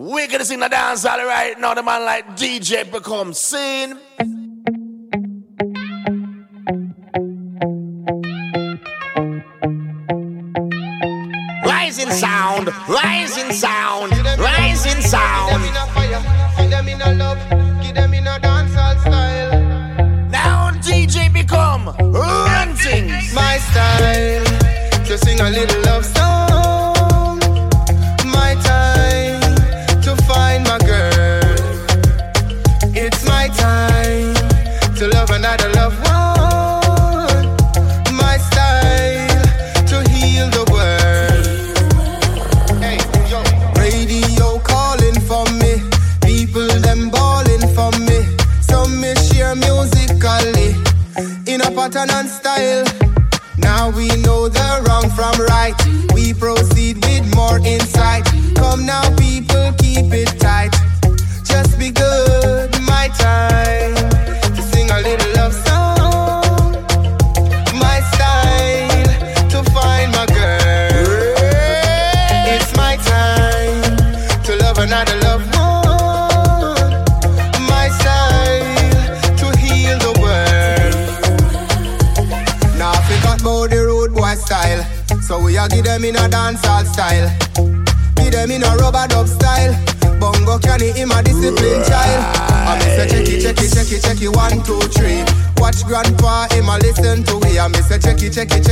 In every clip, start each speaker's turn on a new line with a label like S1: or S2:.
S1: Wickedest in the dance hall right now. The man like DJ Become sin. Rising sound, rising sound, rising sound.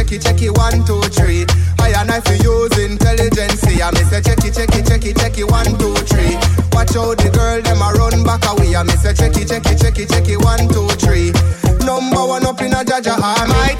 S2: Checky checky check it, one, two, three. I and I for use intelligence. I me say checky checky checky checky one, two, three. Watch out the girl, them a run back away. I me say checky checky checky checky one, two, three. Number one up in a jaja,
S3: I
S4: might.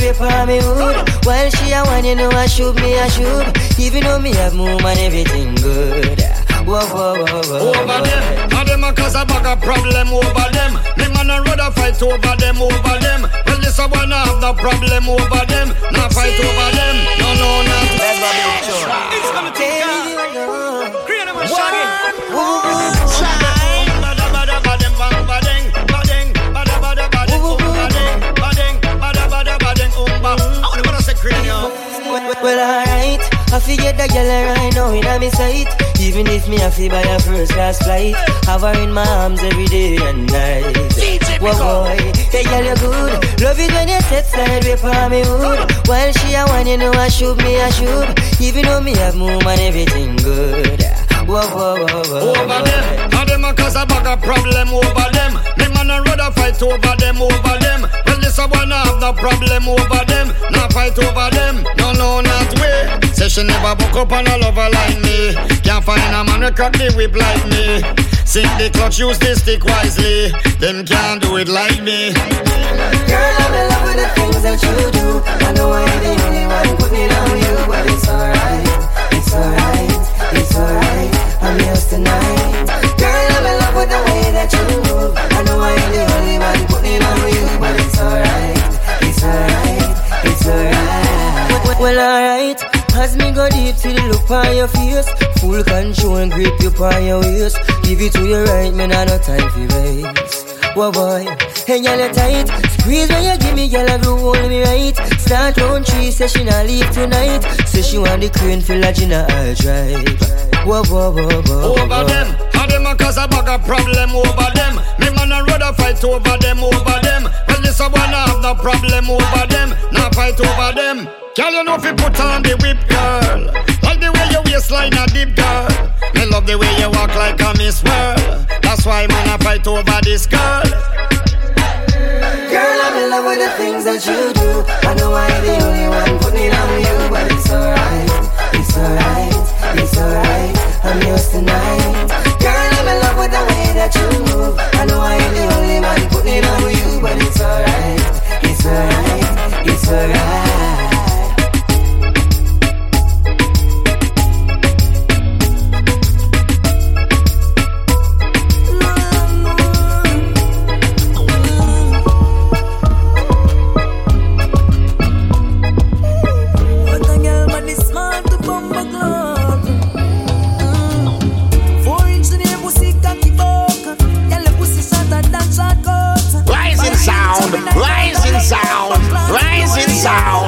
S4: Set side for me hood. While she a one, you know I shoot me I shoot. Even though me have move and everything good. Whoa, whoa, whoa, whoa.
S5: Over them, and them a cause a bag of problem over them. Me man a rather fight over them, over them. Well, this a one have no problem over them. Not fight over them. No, no, not.
S6: It's gonna take a Create a
S4: Well, alright. I forget that girl right now in me sight. Even if me have to buy a first class flight, have her in my arms every day and night. Whoa, boy, hey girl you good. Love it when you set side way for me hood. While she a one, you know I shoot me I shoot. Even though me have move and everything good. Whoa, whoa, whoa, whoa.
S5: Over them, and them a cause a bag of problem over them. Me man a rather fight over them, over them. This a one have no problem over them. Not fight over them, no, no, not way. Say she never book up on a lover like me. Can't find a man who crack the whip like me. Sink the clutch, use the stick wisely. Them can't do it like me.
S4: Girl, I'm in love with the things that you do. I know I ain't the only one putting it on you, but it's alright, it's alright, it's alright. I'm yours tonight. Girl, I'm in love with the way that you move. I know I ain't the only one putting it on you, but Well, alright. As me go deep to the look on your face, full control and grip you on your waist. Give it to you right, man, I no time for waste. Whoa boy, hey you tight Squeeze when you give me girl I go hold me right Start round three, say she not leave tonight Say she want the crane feel like in a hard drive Whoa whoa whoa whoa
S5: Over them, and them a cause a bag of problem over them. Me man a rather fight over them, over them. Well, this a one have no problem over them. Not fight over them. Girl, you know if you put on the whip, girl. Like the way your waistline a dip, girl. Me love the way you walk like a Miss World. That's why man a fight over this girl.
S4: Girl, I'm in love with the things that you do. I know I ain't the only one putting on you But it's alright, it's alright, it's alright. I'm yours tonight. Girl, I'm in love with the way that you move. I know I ain't the only one putting on you But it's alright, it's alright, it's alright
S7: rising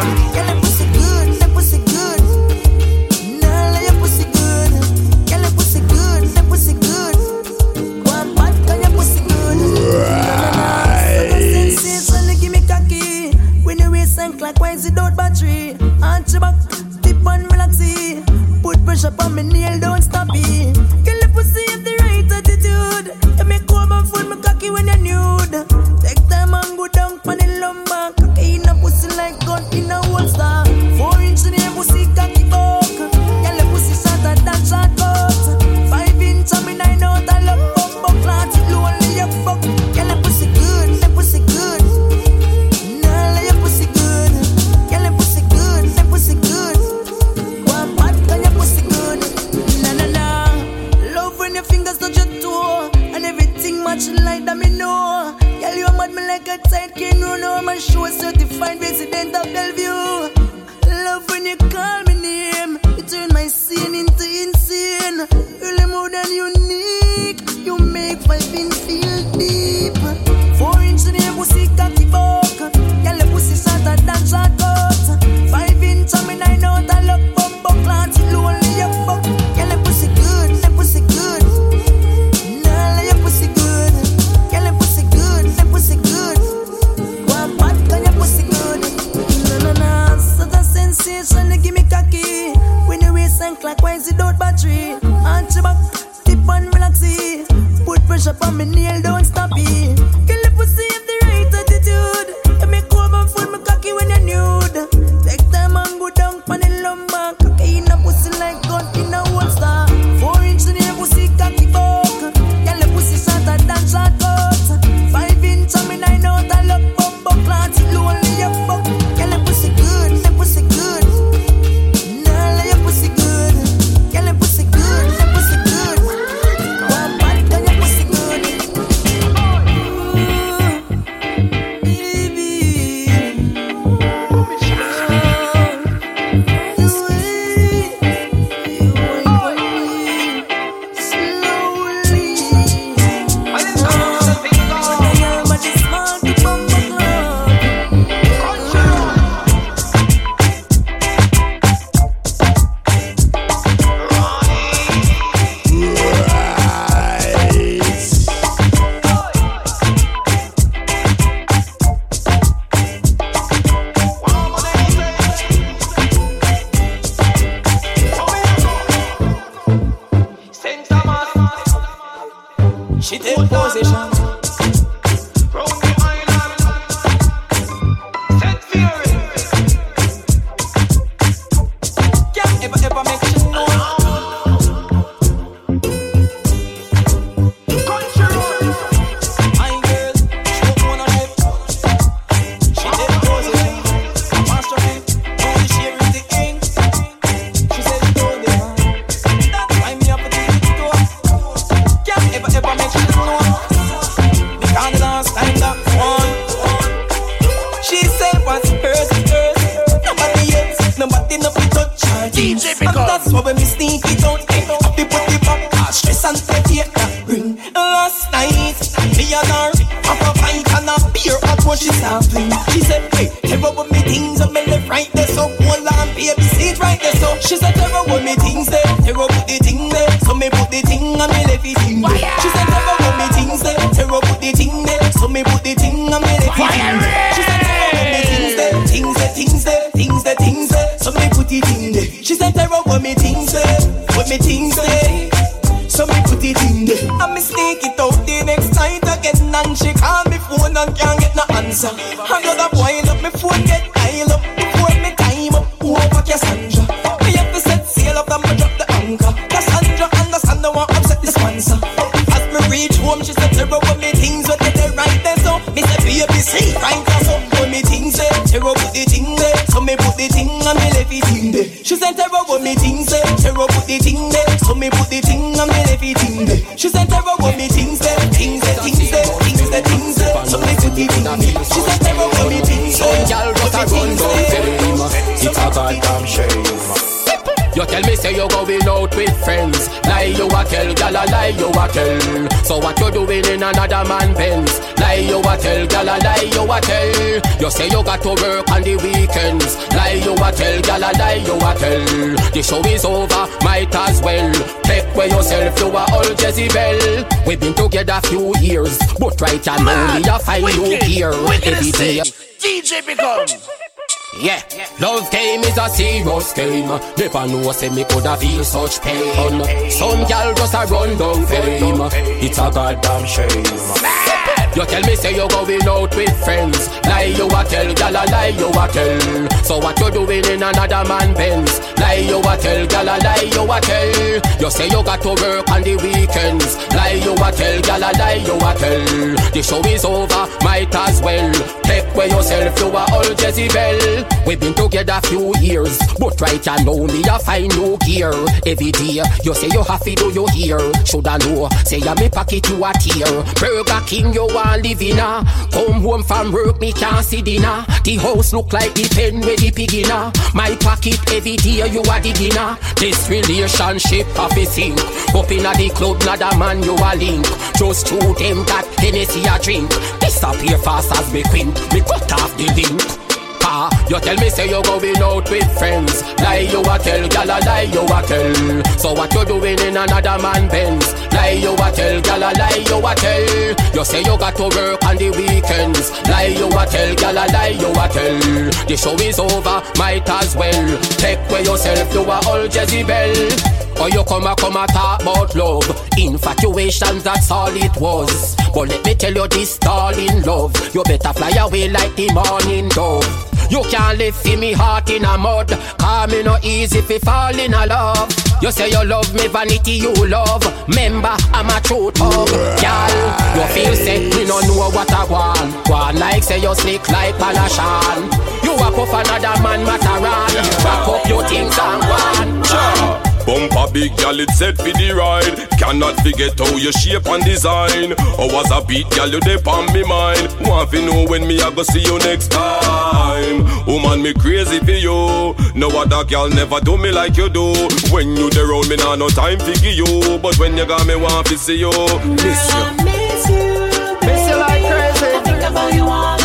S1: say
S8: you got to work on the weekends Lie you a tell, gal a lie you a tell The show is over, might as well Take away yourself, you a old Jezebel We've been together a few years But right now me a find you here Every day
S6: DJ Become.
S8: yeah, love game is a serious game. Never know say me coulda feel such pain. Some gal just a run down fame. It's a goddamn shame. You tell me say you going out with friends. Lie you a tell, gal a lie you a tell. So what you doing in another man Benz? Lie you a tell, gal a lie you a tell. You say you got to work on the weekends. Lie you a tell, gal a lie you a tell. The show is over, might as well. Take away yourself, you a old Jezebel. We been together a few years, but right you know me a find no gear. Every day, you say you have to do your ear. Shoulda know, say ya me pocket you a tear. Burger King you want live a. Ah. Come home from work, me can't see dinner. The house look like the pen where the pig in. My pocket every day you are the dinner. This relationship of a sink. Up in a the club, not a man you a link. Just two them that Hennessy a drink. Disappear fast as me quint. Me cut off the link. You tell me say you going out with friends. Lie you a tell, gal a lie you a tell. So what you doing in another man Benz? Lie you a tell, gal a lie you a tell. You say you got to work on the weekends. Lie you a tell, gal a lie you a tell. The show is over, might as well. Take away yourself, you a old Jezebel. Or you come a come a talk about love Infatuation, that's all it was But let me tell you this, darling love You better fly away like the morning dove You can't live for me heart in a mud. Call me no easy you fall in a love. You say you love me, vanity you love. Member, I'm a truth hug Girl, you feel sick, me no know what I want. One like say you slick like Palashan You a puff another man Mataran. Back up your things and one sure.
S9: Bumper big gal, it set for the ride. Cannot forget how you shape and design. Oh, or was a beat gal, you dey on me mind. Want to know when me I go see you next time. Woman, me crazy for you. No other gal never do me like you do. When you dey round me, nah no time for you. But when you got me, want to see you. Miss you.
S10: miss you,
S8: Miss you like crazy.
S10: I think about you all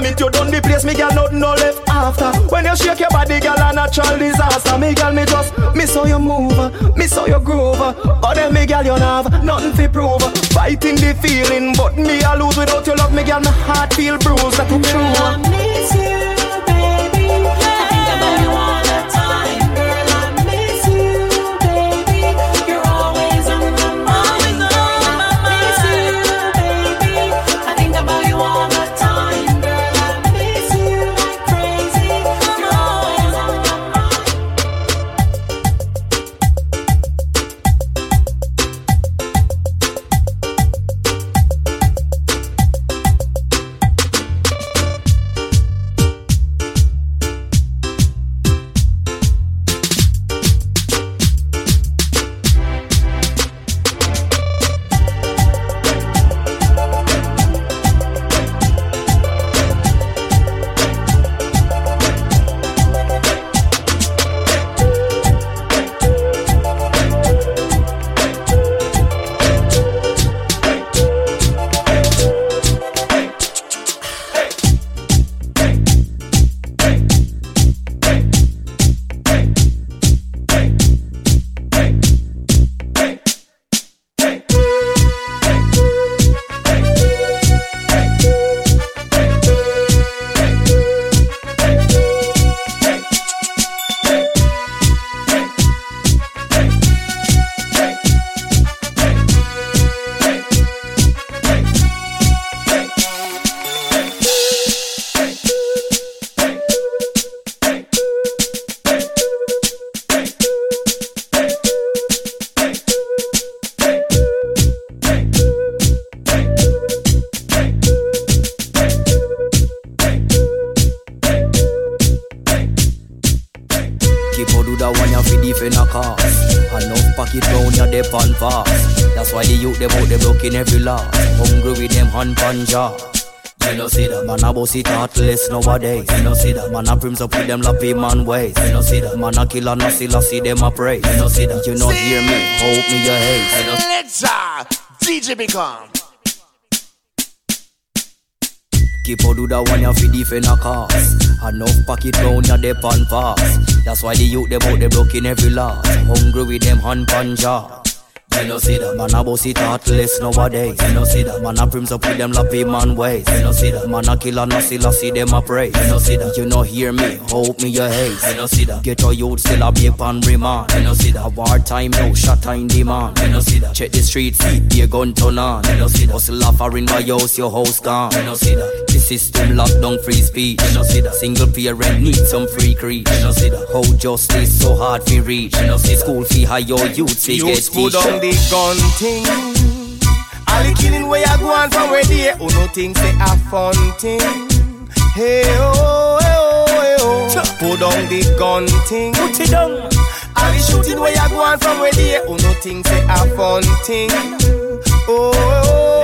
S1: pick it from. You done the place, me girl, nothing no left after. When you shake your body, girl, a natural disaster. Me girl, me just miss how you move, miss how you groove. But then me girl, you don't have nothing to prove. Fighting the feeling, but me I lose without your love. Me girl, my heart feel bruised. That's
S10: Girl, I miss you, baby. I think about you
S11: a bossy thoughtless nowadays. You know see that man a prims up with them lappy man ways. You know see that man a killer no see see them a praise. You know see that you know hear me, hope me your haze. You know
S6: Let's uh, DJ Become.
S11: Keep on do that one you fi defend a cause Enough pocket round ya dep and pass That's why the youth them out they broken every law Hungry with them hand pan jaw you know see that man a bossy thoughtless nowadays. You know see that man a prims up with them lappy man ways. You know see that man a killer no see see them a praise. You know see that you know hear me, hope me your haze. You know see that get your youth still a be upon remand. You know see that war time no shot in demand. You know see that check the street feet be a gun turn on. You know see that hustle offering my house your house gone. You know see that the system lock down free speech. You know see that single parent need some free creed. You know see that how justice so hard to reach. You know see school fee high your youth see get teach.
S12: The gun thing. All the killing where you go on from where they who no think say a fun thing. Hey oh, hey oh, hey oh. Put down the gun thing. Put it down. All the shooting where you go on from where they who no think say a fun thing. Oh, oh, oh,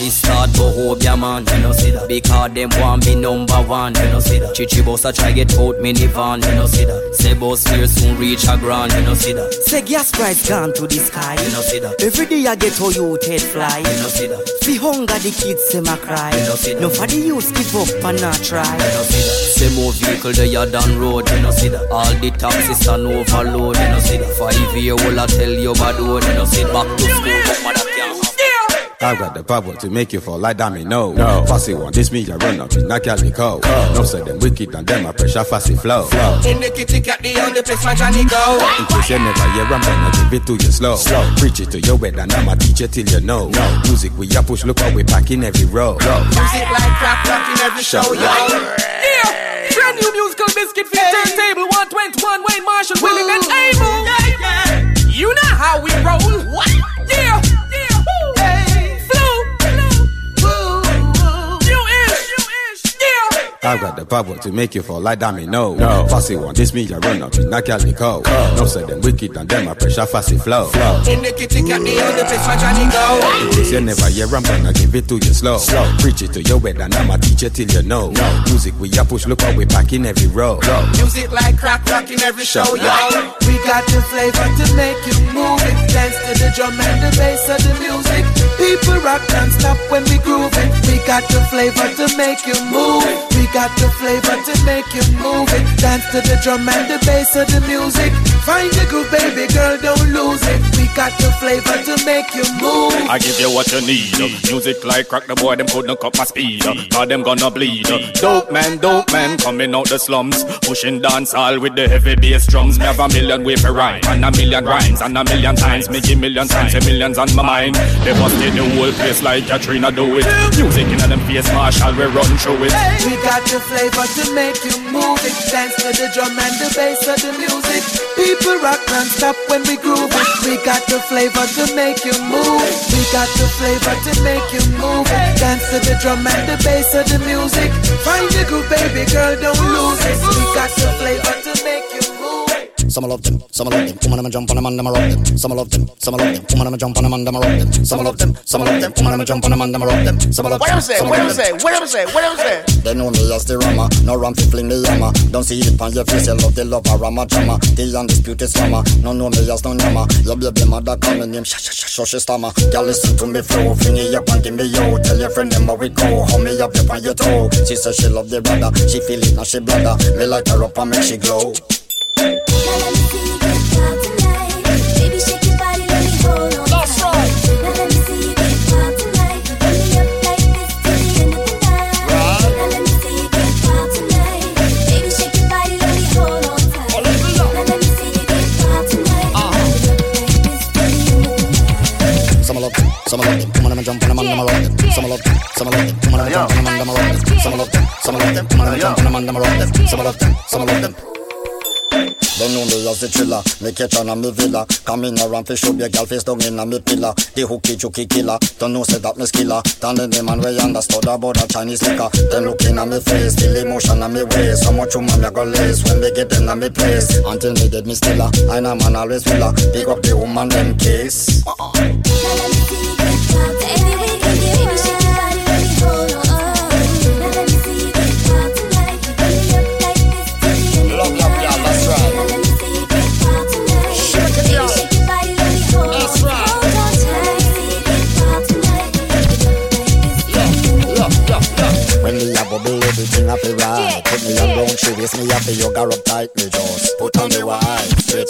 S11: artist start to hope ya man. You know see that because them want be number one. You know see that Chichi boss a try get out minivan. You know see that say boss fear soon reach a grand. You know see that say gas price gone to the sky. You know see that every day I get how you head fly. You know see that fi hunger the kids say my cry. You know see that no for the youth give up and not try. You know see that say more vehicle they are down road. You know see that all the taxis are overload. You know see that five year old I tell you bad road. You know see back to school but mother can't.
S13: I've got the power to make you fall like dummy, no. no. Fussy one, this me, I run up in a calico. Oh. No, say them wicked and them, I pressure fussy flow. flow.
S12: In the kitty cat, the only place my Johnny go.
S13: In case you never hear, I'm gonna give it to you slow. slow. Preach it to your head and I'ma teach it till you know. No. Music we a push, look how we pack in every row.
S12: Music like crap rock in every show, yo. Yeah, brand new musical biscuit for your turntable. 121 Wayne
S13: power to make you fall like dummy, no. no. Fussy one, this me, I run up in a calico. Oh. No, say them wicked and them, I pressure fussy flow. flow.
S12: In the kitty cat, the only place my Johnny go.
S13: In case you never hear, I'm gonna give it to you slow. slow. Preach it to your head and I'ma teach it till you know. No. Music we a push, look how we pack in every row.
S12: Music like crack rock in every show, yo. We got the flavor to make you move it. Dance to the drum and the bass of the music. People rock non-stop when we groove it. We got the flavor to make you move. We got the flavor to make you move it. Dance to the drum and the bass of the music. Find the groove, baby girl, don't lose it. We got the flavor to make you move.
S14: I give you what you need. Music like crack the boy, them couldn't cut my speed. Cause them gonna bleed. Dope man, dope man, coming out the slums. Pushing dance all with the heavy bass drums. Me have a million way for rhyme. And a million rhymes. And a million times. Me give million times. A millions on my mind. They busted the whole place like Katrina do it. Music in them face, Marshall, we run through it.
S12: We got the flavor to make you move it. Dance to the drum and the bass of the music. People rock non-stop when we groove it. We got the flavor to make you move. We got the flavor to make you move it. Dance to the drum and the bass of the music. Find the groove, baby girl, don't lose it. We got the flavor to make you move.
S5: Some love them, some love them. Woman, I'ma jump on them and I'ma rock them. Some love them, some love them. Woman, I'ma jump on them and I'ma rock them. Some love them, some love them. Woman, I'ma jump on them and I'ma rock them. Some love
S6: What
S5: them,
S6: I'm saying, what I'm saying, what I'm saying, what I'm saying.
S5: They know me as the rama, no ram fi fling me yama. Don't see it on your face, you love the love a rama drama. The undisputed slammer, no know me as no yama. Your baby mother call me name, sha sha she stammer. Girl listen to me flow, fling it up and give me yo. Tell your friend them how we go, hold me up up on your toe. She say she love the brother, she feel it now she bladder. Me light her up and make she glow. Some love them, some love them. Woman, I'ma jump on them and I'ma rock them. Some love them, some love them. Woman, I'ma jump on them and I'ma rock them. Some love them, some love them. Woman, I'ma jump on them and I'ma rock them. Some love them, some love them. Don't know me as the thriller. Me catch on a me villa. Come in around fi show your girl face down in a me pillar. The hooky chooky killer. Don't know say that me skiller. Than any man way understood about a Chinese liquor. Then looking at me face, feel emotion on me waist. So much woman me go lace when they get in a me place. Until me dead me still a. I know man always will a. Pick up the woman them case. Love,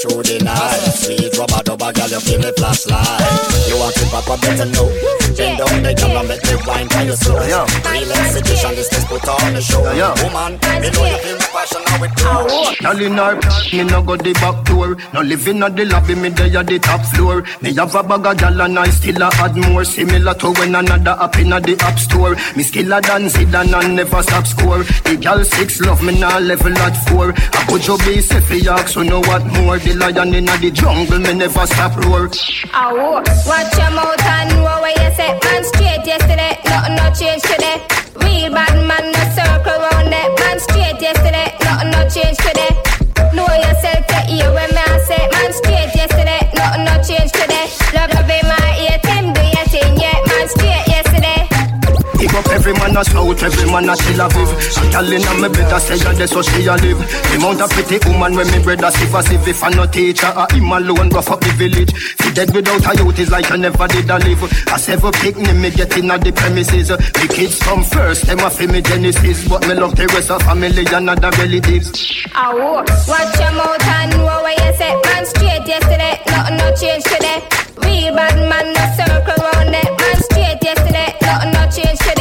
S5: through the night. Sweet rubber dubber, girl, you give me flashlight. You want to pop, better know. Bend down the camera, make me wine for your slow. Real exhibition, this is put on the show. Woman, me know you feel my passion, now it power.
S15: Girl in her, me no go the back door. No living at the lobby, me dey at the top floor. Me have a bag of gal and I still a add more. Similar to when another up in the app store. Me skiller than Zidane and I never stop score. The gal six love me now level at four. I put your base if you ask, so know what more. The lion in the jungle, me never stop roar.
S16: Ow, watch your mouth and know where you say Man straight yesterday, nothing no change today Real bad man, no circle round it Man straight yesterday, nothing no change today. Know yourself to hear when me I say Man straight yesterday, nothing no change today. Love, love in
S15: up every man a south, every man a Tel Aviv. A gal inna me bed a say ya that's how she a live. The mount a pretty woman when me brother sieve as if if I no teacher, a him alone rough up the village. Fi dead without a youth is like I never did a live. A seven picnic me get inna the premises. The kids come first, them a fi me genesis, but me love the rest of family and other relatives.
S16: Ow, watch your mouth and know where you say Man straight yesterday, nothing no change today Real bad man, no circle round it Man straight yesterday, nothing no change today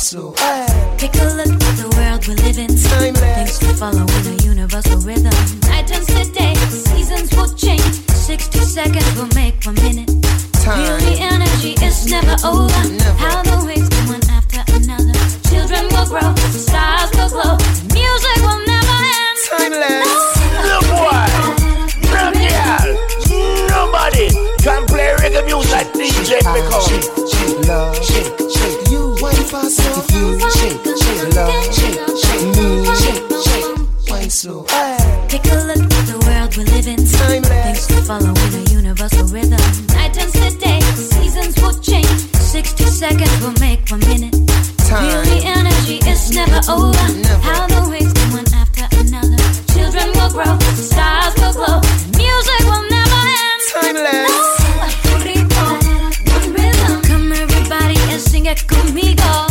S16: yesterday
S17: Take a look at the world we live in. Things to follow in a universal rhythm. Night turns to day, seasons will change. 60 seconds will make one minute. Feel the energy is never over. How the waves come one after another. Children will grow, stars will glow. Music will never end.
S6: Timeless. Look boy, nobody can play reggae music like DJ Pickle.
S1: love, shake, shake. If you shake, shake, shake, shake, shake, shake.
S17: Take a look at the world we live in. Things to follow a universal rhythm. Night turns to day, seasons will change. 60 seconds will make one minute. The energy is never over. How the after another. Children will grow, stars will glow. Music will never end.
S1: Timeless.
S17: It conmigo.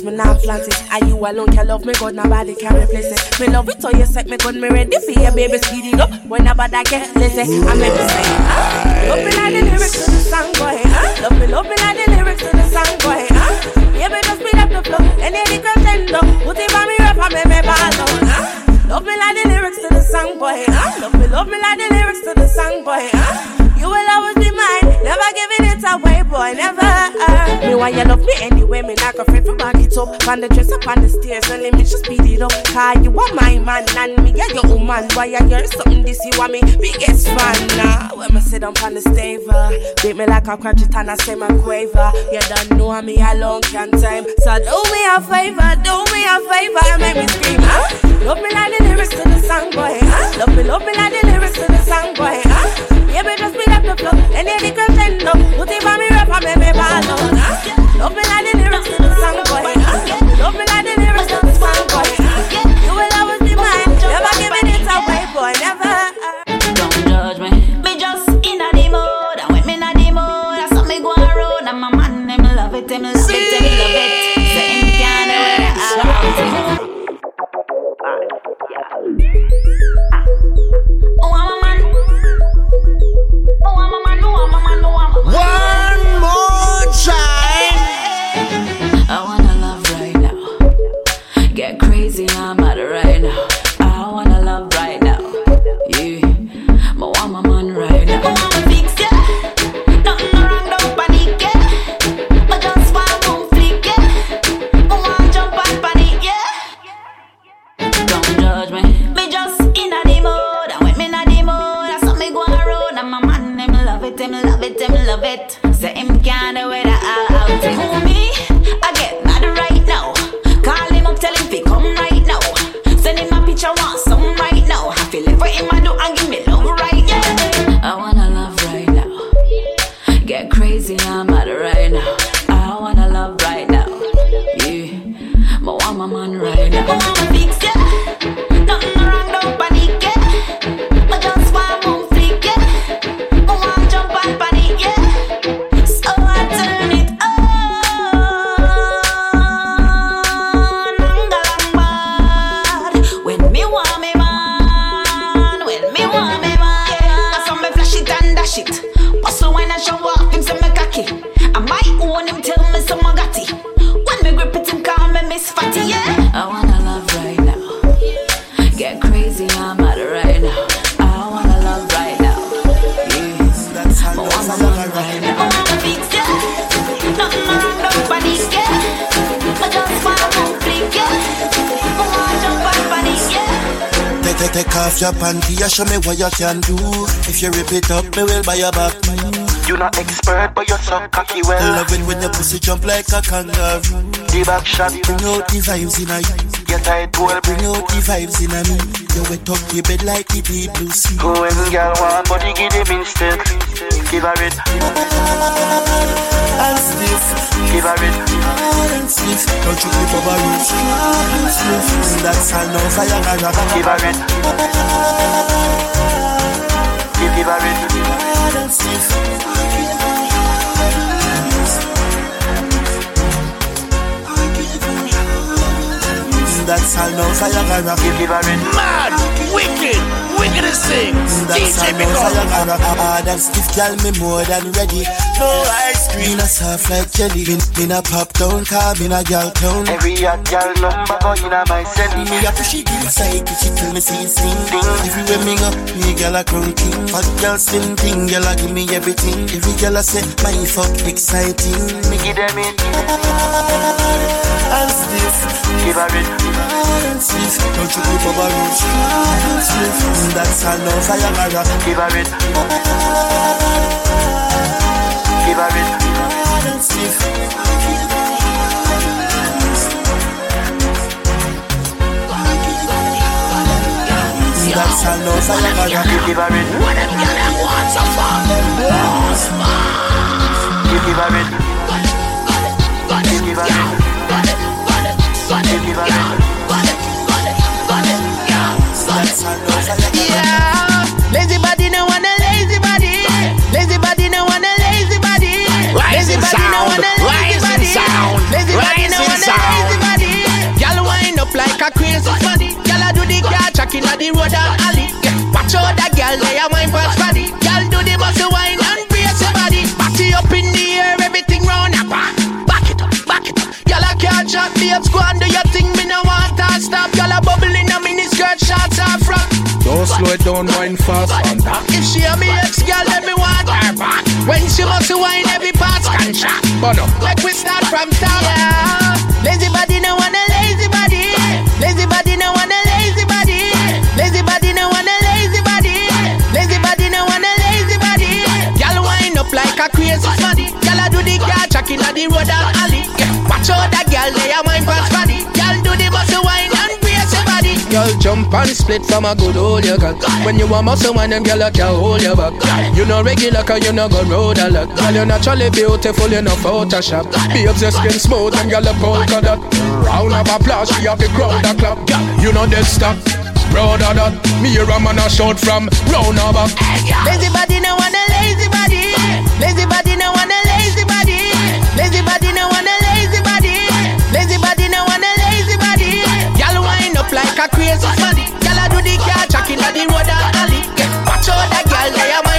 S18: Hears me not flaunt it. And you alone can love me good, nobody can replace it. Me love it how you set me good, me ready for you, baby. Speed it up whenever I get lazy. I make me say, ah. Love me like the lyrics to the song, boy. Ah. Love me, love me like the lyrics to the song, boy. Ah. Baby, just speed up the flow. Any the crescendo. Put it on me rap and make me ball out. Ah. Love me like the lyrics to the song, boy. Ah. Love me, love me like the lyrics to the song, boy. Ah. Will always be mine, never giving it away, boy, never. Uh. Me why you love me anyway, me not afraid to back it up. On the dress up on the stairs, and let me just speed it up. Cause you are my man, and me are your woman. Why I hear something this, you are me biggest fan. Nah, when me sit down on the stave, uh, beat me like a crotchet and I say my quaver. You don't know me a long can time, so do me a favor, do me a favor, and make me scream. Huh? Love me like the lyrics to the song, boy. Huh? Love me, love me like the lyrics to the song, boy. Huh? Baby, just speed up the flow. Any the crescendo. Put it on me rap and make me ball. Huh? Love me like the lyrics to the song, boy. Love me like the
S19: Take, take, off your panty and show me what you can do. If you rip it up, me will buy your back.
S20: You not expert, but you're so cocky well.
S19: I love it when your pussy jump like a kangaroo.
S20: The back shot
S19: bring out the vibes in you.
S20: get tight well.
S19: Bring out the vibes in a me. You wet up your bed like the deep blue sea.
S20: Go and girl want body give them instead. Give her it.
S19: And stiff.
S20: Give her it.
S19: And stiff. Don't you clip over roots. And stiff. That's all no fire gara.
S20: Give her it. Give, give her it.
S19: And stiff. That's all no fire gara.
S20: Give, give her it.
S6: Mad, wicked, wickedest thing.
S19: That's
S6: DJ
S19: all no
S6: Big
S19: fire
S6: Up.
S19: gara. Hard and stiff, girl, me more than ready. No ice cream, a soft like jelly. Me, me a pop down, car, me a girl clown.
S20: Every hot girl number go in a my cell.
S19: Me a push it inside, she tell me see sing. Everywhere me go, me girl a crown king. Fat girl slim thing, girl a give me everything. Every girl a say my fuck exciting.
S20: Me give them it.
S19: And stiff,
S20: Give her it.
S19: and stiff. Don't you clip over roots. And stiff, that's all no fire gara.
S20: Give it. Give her it.
S19: And stiff. That's all no fire gara.
S20: Give her it.
S6: What them gyal them want so far? Boss man.
S20: Give, give her it. Give, give her it. Give, give her it.
S21: Body no
S6: rising
S21: want a
S6: sound.
S21: lazy body. Gyal wind up like a crazy body. Gyal a do the car track inna the road and alley. Yeah, watch out that gyal they a wine past body. Gyal do the muscle wine and brace your body. Body up in the air, everything round and back. It up, back it up. Gyal a can't shot babes, go and do your thing. Me no want to stop. Gyal a bubble in a mini skirt, shots off front.
S22: Don't slow it down, wine fast on that.
S21: If she a me ex girl, let me want her back. When she must wine, every part's contract.
S22: Bono.
S21: Like we start from top. Yeah. Lazy body no want a lazy body. Lazy body no want a lazy body. Lazy body no want a lazy body. Lazy body no want a lazy body. Girl wind up like a crazy body. Girl a do the car track inna the road and alley. Watch out that girl, they a wine past body. Girl
S22: jump and split from a good old you got When you a muscle man, them girl can hold your back. You no regular cause you no go road a lot. Girl you naturally beautiful, you no Photoshop. Babes your skin smooth, them girl a polka dot Round of applause, she have the crowd a clap Girl, you know dead stop Brother that, me a man a shout from round a back
S21: Lazy body no want a lazy body. Lazy body no a crazy body. Gyal a do the car track inna the road and alley. Watch out that gyal they
S23: a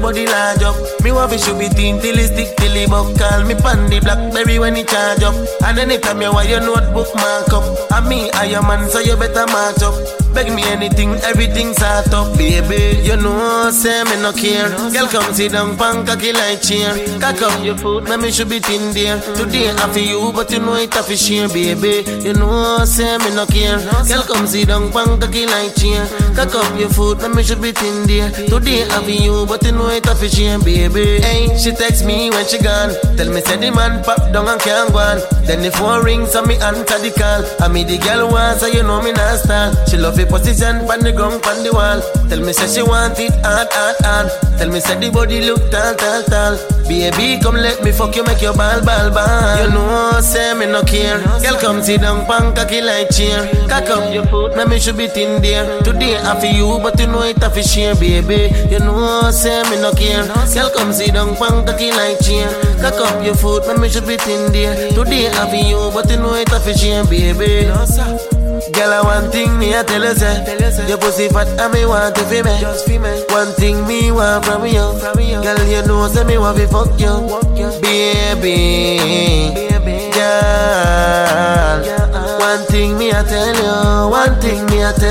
S23: body large up. Me want should be thin till it stick till it buck. Call me pandy blackberry when it charge up. And anytime you want your notebook mark up. And me I am man, so you better match up. Beg me anything, everything start up, baby. You know, say me no care. Girl, come sit down, pan cocky like chair. Cock up your foot, man, me should be thin there. Today I for you, but you know it a fi share, baby. You know, say me no care. Girl, come sit down, pan cocky like chair. Cock up your foot, man, me should be thin there. Today I for you, but you know it a fi share, baby. Hey, she text me when she gone. Tell me say the man pop down and can't go on. Then the phone rings and me answer the call. I me the girl wants, so you know me not. She love the position on the ground, on the wall. Tell me say she want it hard, hard, hard. Tell me say the body look tall, tall, tall. Baby, come let me fuck you, make your ball, ball, ball. You know, say me no care. Girl, come sit down, pan cocky like chair. Cock up your foot, now me should be thin there. Today I for you, but you know it a fi share, baby. You know, say me no care. Girl, come sit down, pan cocky like chair. Cock up your foot, now me should be thin there. Today I for you, but you know it a fi share, baby. Girl, I one thing me I tell you say Your pussy fat and me want to feel me. Just feel me. One thing me want from you. Girl, you know say me want to fuck you. Baby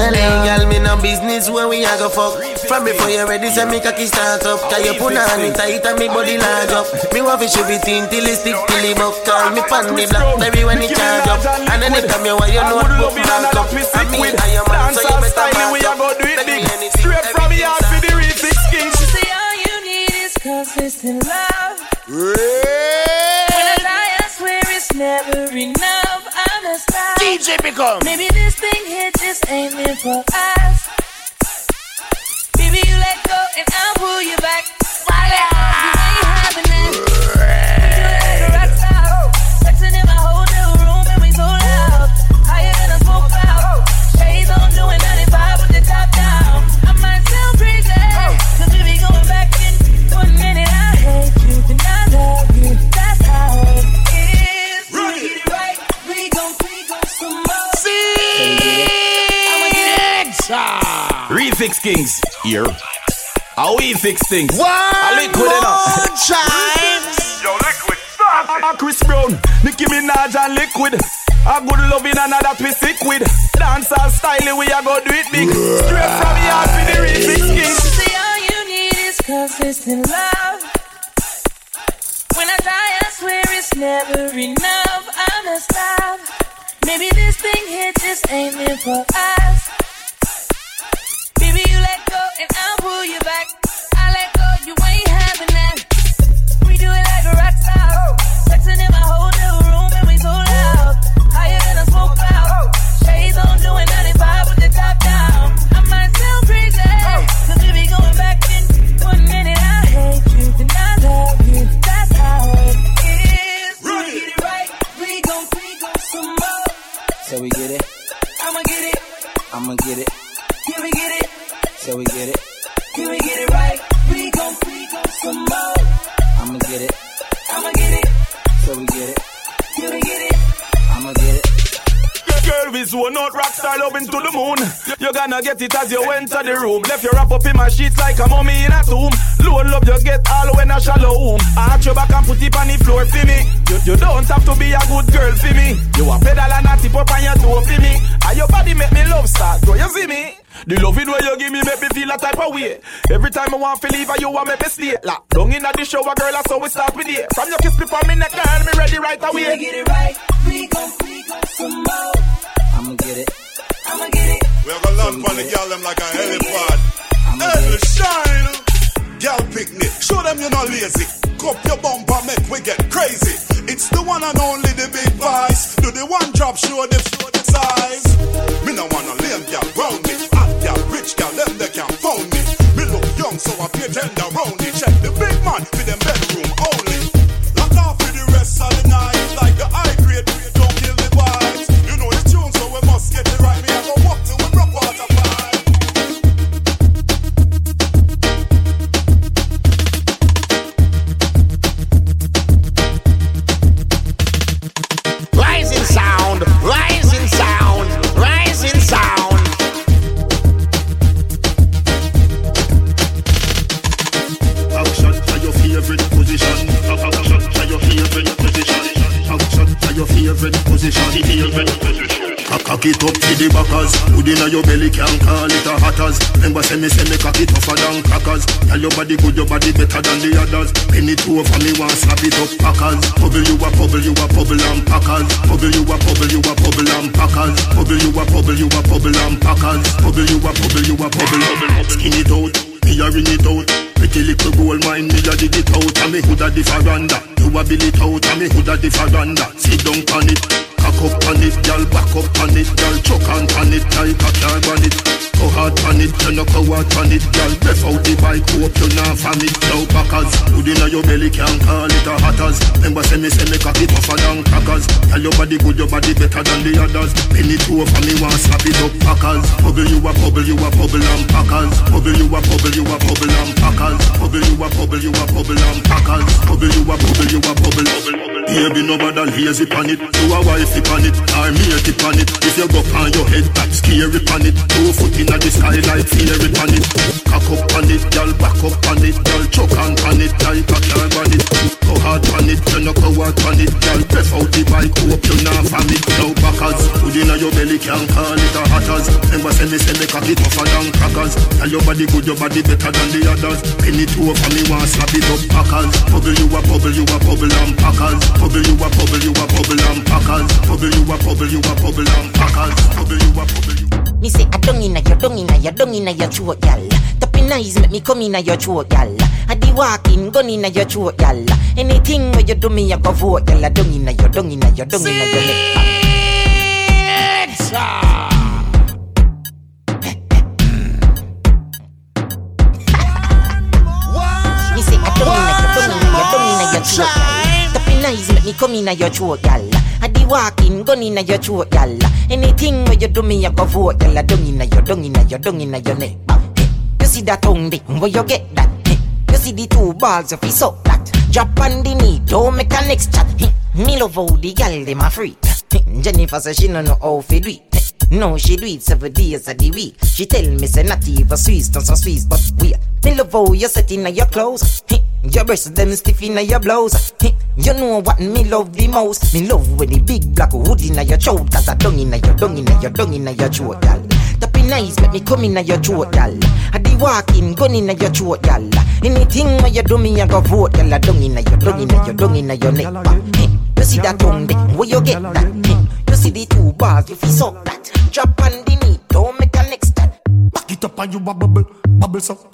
S23: Hey, girl, me no business where we a go fuck From before you ready, say me cocky start up Cause you put on it tight and me body large up Me want to should be till it stick till it buck Call me pandy blackberry when it charge up And anytime you want your notebook mark up And me I am man, so you better mark
S14: we a
S23: up
S14: go do it big. Straight from the heart for the refix king.
S10: She say all you need is consistent love. When I die, I swear it's never enough. I'm a star.
S6: DJ Become.
S10: Maybe this thing just for us. Baby, you let go and I'll pull you back. I
S14: Refix kings here. How we fix things?
S6: One
S14: A liquid enough.
S6: more time.
S14: Yo, liquid. Ah, Chris Brown, Nicki Minaj and liquid. A good loving another twist it with. Dancehall style, we a go do it big. Straight from the heart for the refix kings.
S10: See, all you need is consistent love. When I die, I swear it's never enough. I'm a stop. Maybe this thing here just ain't meant for us. Baby, you let go and I'll pull you back. I let go, you ain't having that. We do it like a rock star. Sexing in my hotel room and we so loud. Higher than a smoke cloud. Shades on doing 95 with the top down. I might sound crazy, cause we be going back in. One minute I hate you, then I love you. That's how it is. We get it right, we gon' we gon' some more.
S11: So we get it,
S10: I'ma get it,
S11: I'ma get it.
S10: Can we get it?
S11: So we get it,
S10: Can we get it right? We gon' we gon' some more.
S11: I'ma get it.
S10: I'ma get it,
S11: So we get it,
S10: can we get
S14: Girl, we zone out rock star loving to the moon. You gonna get it as you enter the room. Left your wrap up in my sheets like a mummy in a tomb. Low love you get all when I shallow home. Arch your back and put it on the floor for me. You, you don't have to be a good girl for me. You a pedal and a tip up on your toe for me. And your body make me love start. Do you see me? The loving way you give me make me feel a type of way. Every time I want to leave, you want me to stay. Like, down in the shower, girl, that's how we start with it. From your kiss before me neck, girl, me ready right away.
S10: We get it right? We gon' some more.
S11: I'ma get it.
S10: I'ma get it.
S15: We're gonna land on the girl them like a helipad. Hey, shine. Girl picnic. Show them you're not lazy.
S24: Cock up your bumper, make we get crazy. It's the one and only the big vice. Do the one drop, show the, show the size. Me no wanna lame girl round me. Hot girl, rich girl, them they can't phone me. Me look young, so I pay tender
S15: others. Penny two over me want slap it up packers. Bubble you a bubble, you a bubble and packers. Bubble you a bubble, you a bubble and packers. Bubble you a bubble, you a bubble and packers. Bubble you a bubble, you a bubble. Skin it out, me a ring it out. Pretty little gold mine, me a dig it out. And me hood a the veranda. You a bill it out, and me hood a the veranda. Sit down on it. Cock up on it, girl, back up on it, girl, choke on it, like on it. Go hard on it, you no go hard on it, girl. Breath out the bike, hope you not it. Now packers, hood inna your belly can't call it a hatters. Remember say me say me cock it tougher than crackers. Tell your body good, your body better than the others. Penny two for me want slap it up packers. Bubble you a bubble, you a bubble and packers. Bubble you a bubble, you a bubble and packers. Bubble you a bubble, you a bubble and packers. Bubble you a bubble, you a bubble. Baby, no bother lazy pan it. You a wife pan it, or mate it pan it. If you go on your head, that's scary pan it. Two foot inna the sky like fairy pan it. Cock up on it, girl, back up on it, girl, choke on pan it like a car on it. Go hard on it, you no go hard on it, girl. Breath out the bike, hope you not from it. Now backers, hood inna your belly can't call it a hatters. Remember say me say me cock it tougher than crackers. Tell your body good, your body better than the others. Penny two for me want slap it up packers. Bubble you a bubble, you a bubble and packers. Bubble you a bubble, you a bubble and packers. Bubble you a bubble, you a bubble and packers. Bubble you a bubble.
S25: Me say I dung inna your dung inna your dung inna your throat, gal. Tapping eyes make me come inna your throat, gal. I di walking gun inna your throat, gal. Anything where you do me, I go vote. I dung inna your dung inna your dung inna your neck. I dung inna your dung inna your dung inna your throat. Tapping eyes make me come inna your throat, gal. I di walking gun inna your throat, gal. Anything where you do me, I go vote, gal. I dung your dung inna your dung inna your neck. You see that tongue dick, where you get that? You see the two balls if you suck that. Drop on the knee, don't make a next chat. Me love how the gal dem a freak. Jennifer say she no know how fi do it. No, she do it seven days of the week. She tell me say not even Swiss, don't so Swiss, but we. Me love how you set in your clothes. Your breasts them stiff in your blouse. You know what me love the most? Me love when the big black hood in your throat. Cause I dung in your dung in your dung in your throat, gal. Tapping eyes make me come in your throat, gal. I di walking gun in your throat, gal. Anything where you do me, I go vote, gal. I dung in your dung in your dung in your neck. Hey, You see that tongue there, where you get that? You see the two bars, if you suck that. Drop on the knee, don't make a next step.
S26: Back it up and you a bubble, bubble so.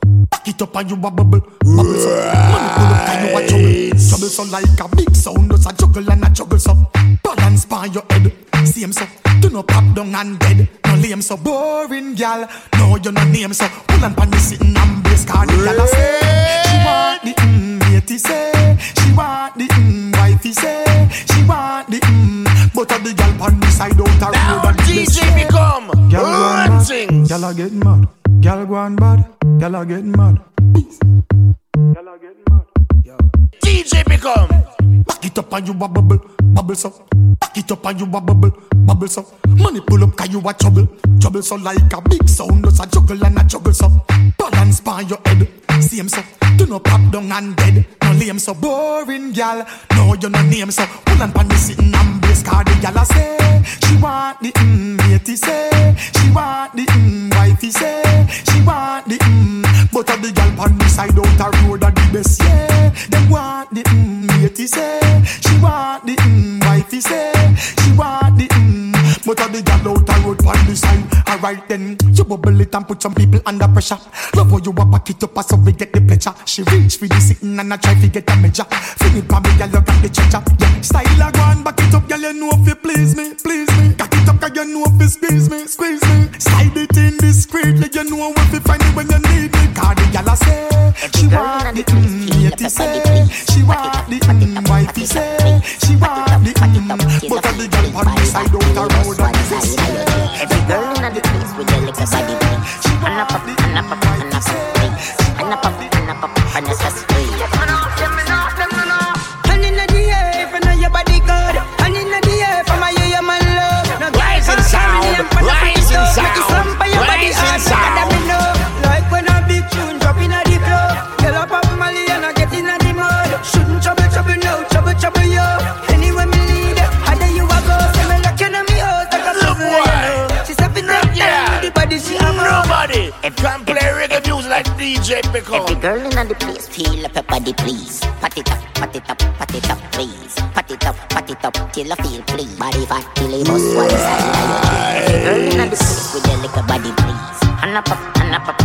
S26: Back it up and you a bubble, bubble so. Money pull up and you a trouble, trouble so like a big sound. Just a juggle and a juggle so. Balance by your head, same so. Do not pop down and dead. No lame so boring, gal. No you no name so. Pull and pan you sitting and card. The gal a say she want the mm, matey say. She want the mm, wifey say. She want the mm, but of the gal pan the side out a road and
S6: DJ Become
S26: Gal go on
S6: run
S26: mad.
S6: things.
S26: Gal a get mad. Gal go on bad. Gal a get mad.
S6: DJ Become
S26: Back it up and you a bubble, bubble so. Back it up and you a bubble, bubble so. Money pull up 'cause you a trouble, trouble so like a big sound. Just a juggle and a juggle so. Balance by your head, same so. Do not pop down and dead. No lame so boring, gal. No you no name so. Pull and pan the sitting and bass card the gal a say. She want the mm, matey say. She want the fi say She want the mmm But a big gal pon the side out a road a the best yeah. Them want the mmm Matey say. She want the mmm Wifey say. She want the mmm But a big gal out a road pon the side. Alright then You bubble it and put some people under pressure. Love how you a pack it up so we get the pleasure. She reach for the sitting and I try to get a measure. Feel it pa me gal you got the treasure. Yeah style a go and back it up gal you know if you please me please me it up cause you know if you squeeze me, squeeze me. Slide it in discreetly, you know if you find it when you need me. Cause the gala mm, mm, say, she want the mm, yet say. She want the mm, wifey say. She want the mm, but all the gal on the side out a road and this
S25: Every girl in the place with your little body
S7: She want the
S6: DJ Pickle.
S25: Every girl in the place feel up your body, please. Pat it up, pat it up, pat it up, please. Pat it up, pat it up till I feel please.
S7: Body
S25: fat till it must one side. Every girl in the place with your little body, please. hanna up, hanna up,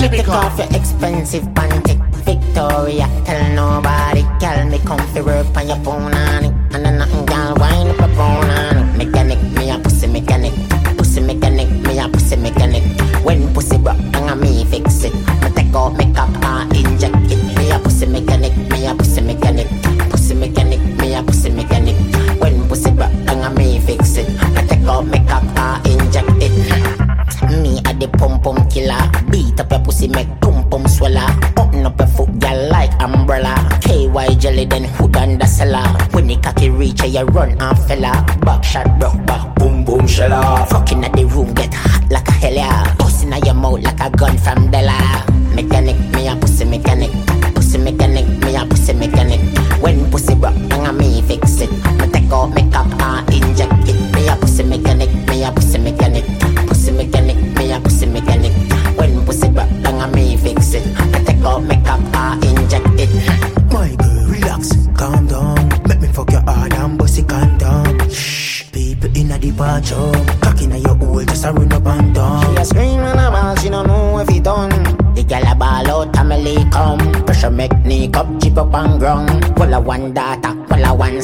S25: me take off your expensive panty. Victoria, tell nobody. Girl, me come to work on your bonani. a
S27: run and fell off. Backshot broke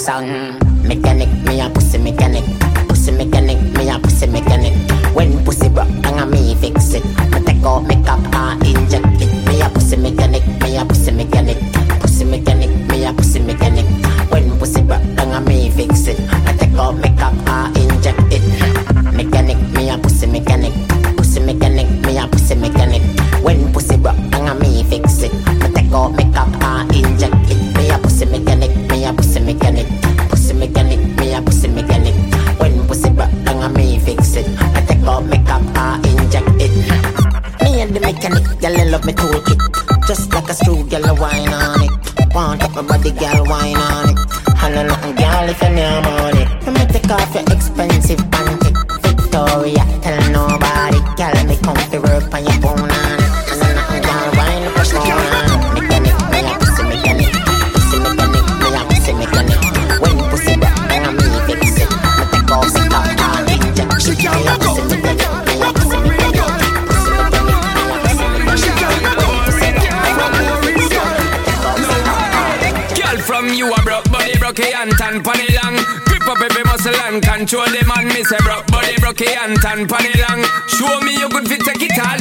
S25: sound.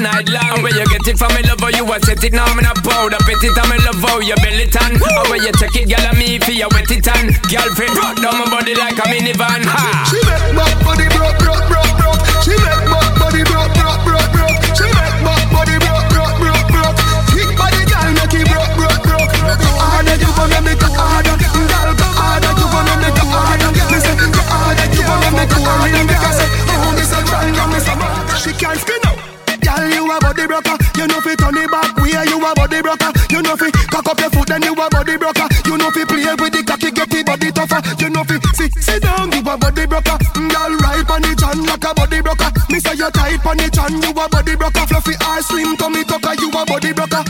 S25: night long. Where you get it from me love, oh, you a set it now, me not proud of it. It on me love, oh, your belly tan. Oh, where you take it, girl, I'm for your wet it tan. Girlfriend, rock down my body like a minivan. Ha.
S26: She make my body rock, rock, rock, rock. She make my body rock, rock, rock, broke. She make my body broke, broke, broke, broke. Thick body, girl, make it broke, broke, broke. Harder you wanna harder, girl. Harder you wanna harder. Listen, harder you wanna harder. Because oh, it's a grind, it's a grind. She can't spin body broker. You know fi turn it back where you a body broker. You know fi cock up your foot then you a body broker. You know fi play with the cocky get the body tougher. You know fi sit sit down you a body broker. Mm, girl right on the chan like a body broker. Me say you tight on the chan you a body broker. Fluffy or slim tummy tucker you a body broker.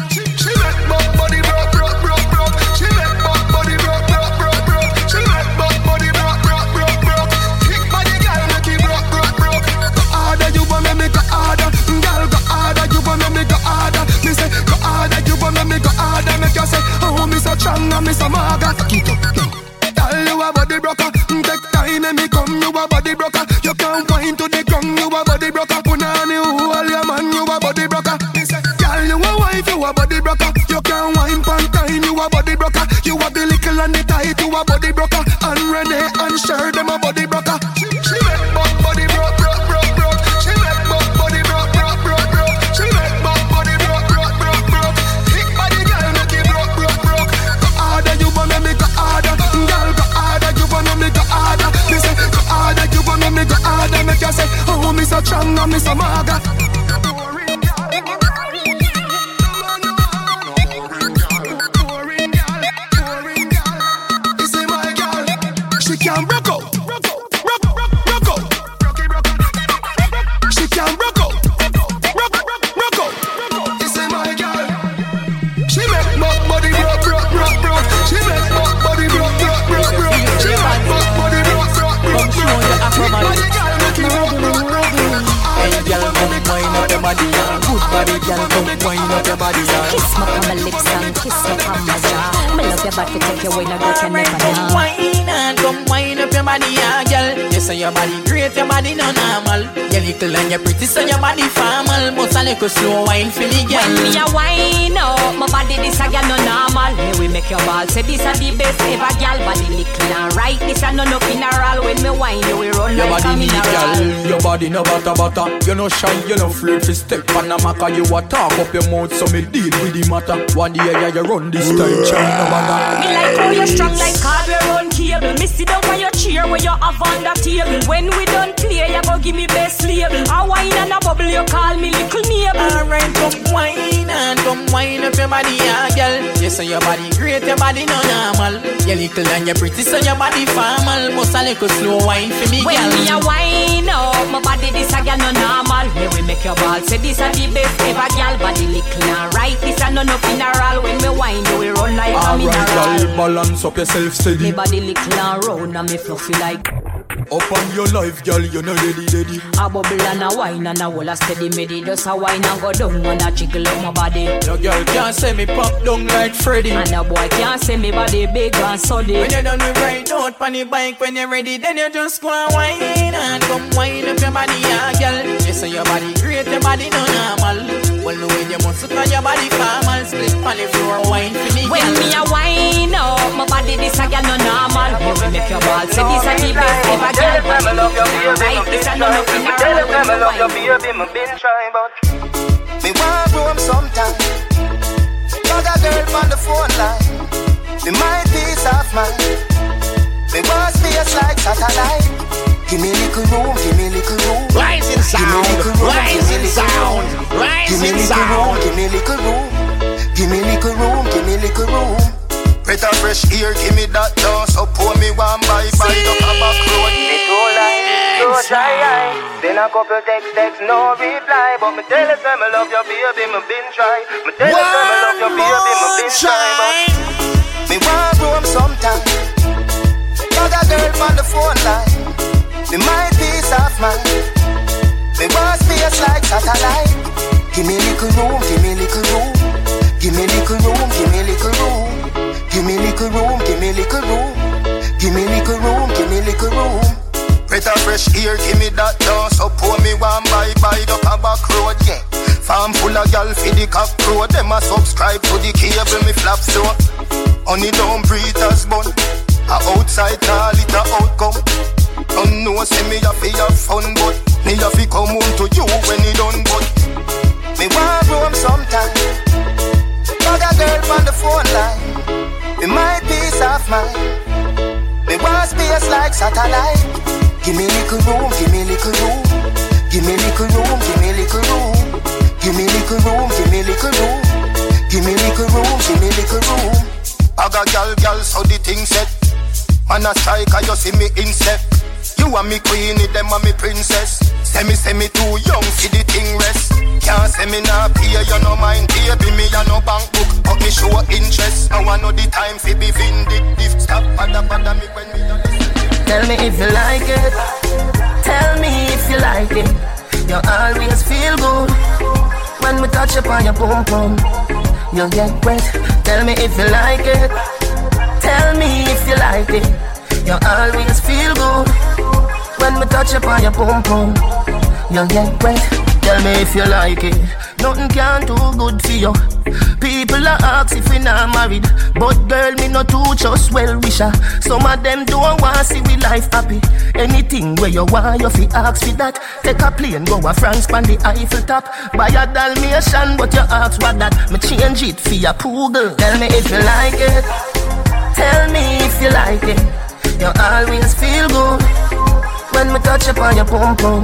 S26: your body
S21: great, your body no normal. You're little and you're pretty, so your body formal. But a little slow wine for me, girl.
S28: When me a wine up, my body this a girl no normal. Me we make your ball say this a the best ever, girl. Body little and right, this a no no funeral. When me wine you, we run
S21: your
S28: like a
S21: mineral. Girl. Your body no butter butter. You no shy, you no flirt for step on a maca. You a talk up your mouth, so me deal with the matter. One day yeah, you run this time, child my matter.
S28: Me like how you strong like card, we cable. Me sit down for your chair where you have on the table. When we done play, you go give me best label. A wine and a bubble, you call me little neighbor.
S21: Alright, come body, yeah, girl. You say your body great, your body no normal. You little and you pretty, so your body formal. Must a little slow wine for me, girl.
S28: When
S21: girl.
S28: me a wine up, my body this a gal no normal. Me we make your ball say this a the best ever gal. Body little and right, this a no no funeral. When me wine, you we run like a
S22: Alright,
S28: mineral.
S22: girl, balance up yourself steady.
S28: Me body little and round and me fluffy like
S22: Up on your life, girl, you know ready, ready.
S28: a bubble and a wine and a whole a steady midi. Just a wine and go down and a jiggle up my body.
S21: No girl can't say me pop down like Freddy.
S28: And a boy can't say me body big and suddy.
S21: When you done with ride out on the bike, when you're ready, then you just go and wine and come wine up your body, yeah, girl. You say your body great, your body no normal. Well, the way you must look your body formal, split on the floor, wine for me,
S28: When me a wine up, my body this a gal no normal. Me we make your ball say this a the best ever gal. Body right, this a no no funeral. When me wine.
S15: baby, me been trying, but me want room sometime. Got a girl on the phone line. Me my peace of mind. Me want space like satellite. Give me little room, give me little room.
S6: Rising
S15: Give me
S6: sound,
S15: little room,
S6: rising sound.
S15: Give me
S6: rising
S15: little room,
S6: sound.
S15: give me little room. Give me little room, give me little room. Breath of fresh air, give me that dance. So pour me one by by the back road. Me too light, so dry. Then a couple text, text, no reply. But me tell her, say me love your baby, me been try. Me tell her, say me love your baby, me been try. But me want room sometime. Got a girl on the phone line. Me my peace of mind. Me want space like satellite. Give me little room, give me little room. Give me little room, give me little room. Give me little room, give me little room. Give me little room, give me little room. Of fresh air, give me that dance. So pour me one by by the back road, yeah. Farm full of gal for the cock road. Them a subscribe to the cable, me flap so. Honey don't breathe as bun. A outside call it a outcome. Don't know say me have to have fun, but me have to come home to you when it done. But me want room sometime. Got a girl on the phone line. Me my peace of mind. Me want space like satellite. Give me little room, give me little room. Give me little room, give me little room. Give me little room, give me little room. Give me little room, give me little room. I got gal, gal, so the thing set. Man a strike, you see me instep. You are me queenie, them are me princess. Say me, say me too young, see the thing rest. Can't say me not pay, you no mind, baby, me a no bank book, but me show interest. Now I know the time fi be vindictive. Stop, pada, pada me when me a.
S29: Tell me if you like it. Tell me if you like it. You always feel good when we touch upon your boom boom. You get wet. Tell me if you like it. Tell me if you like it. You always feel good when we touch upon your boom boom. You get wet. Tell me if you like it. Nothing can do good for you. People are ask if we not married, but girl me no too just well wisher. Some of them don't want see we life happy. Anything where you want, you fi ask for that. Take a plane, go a France, pan the Eiffel top. Buy a Dalmatian, but you ask what that. Me change it for your poodle. Tell me if you like it. Tell me if you like it. You always feel good when we touch upon your pum pum.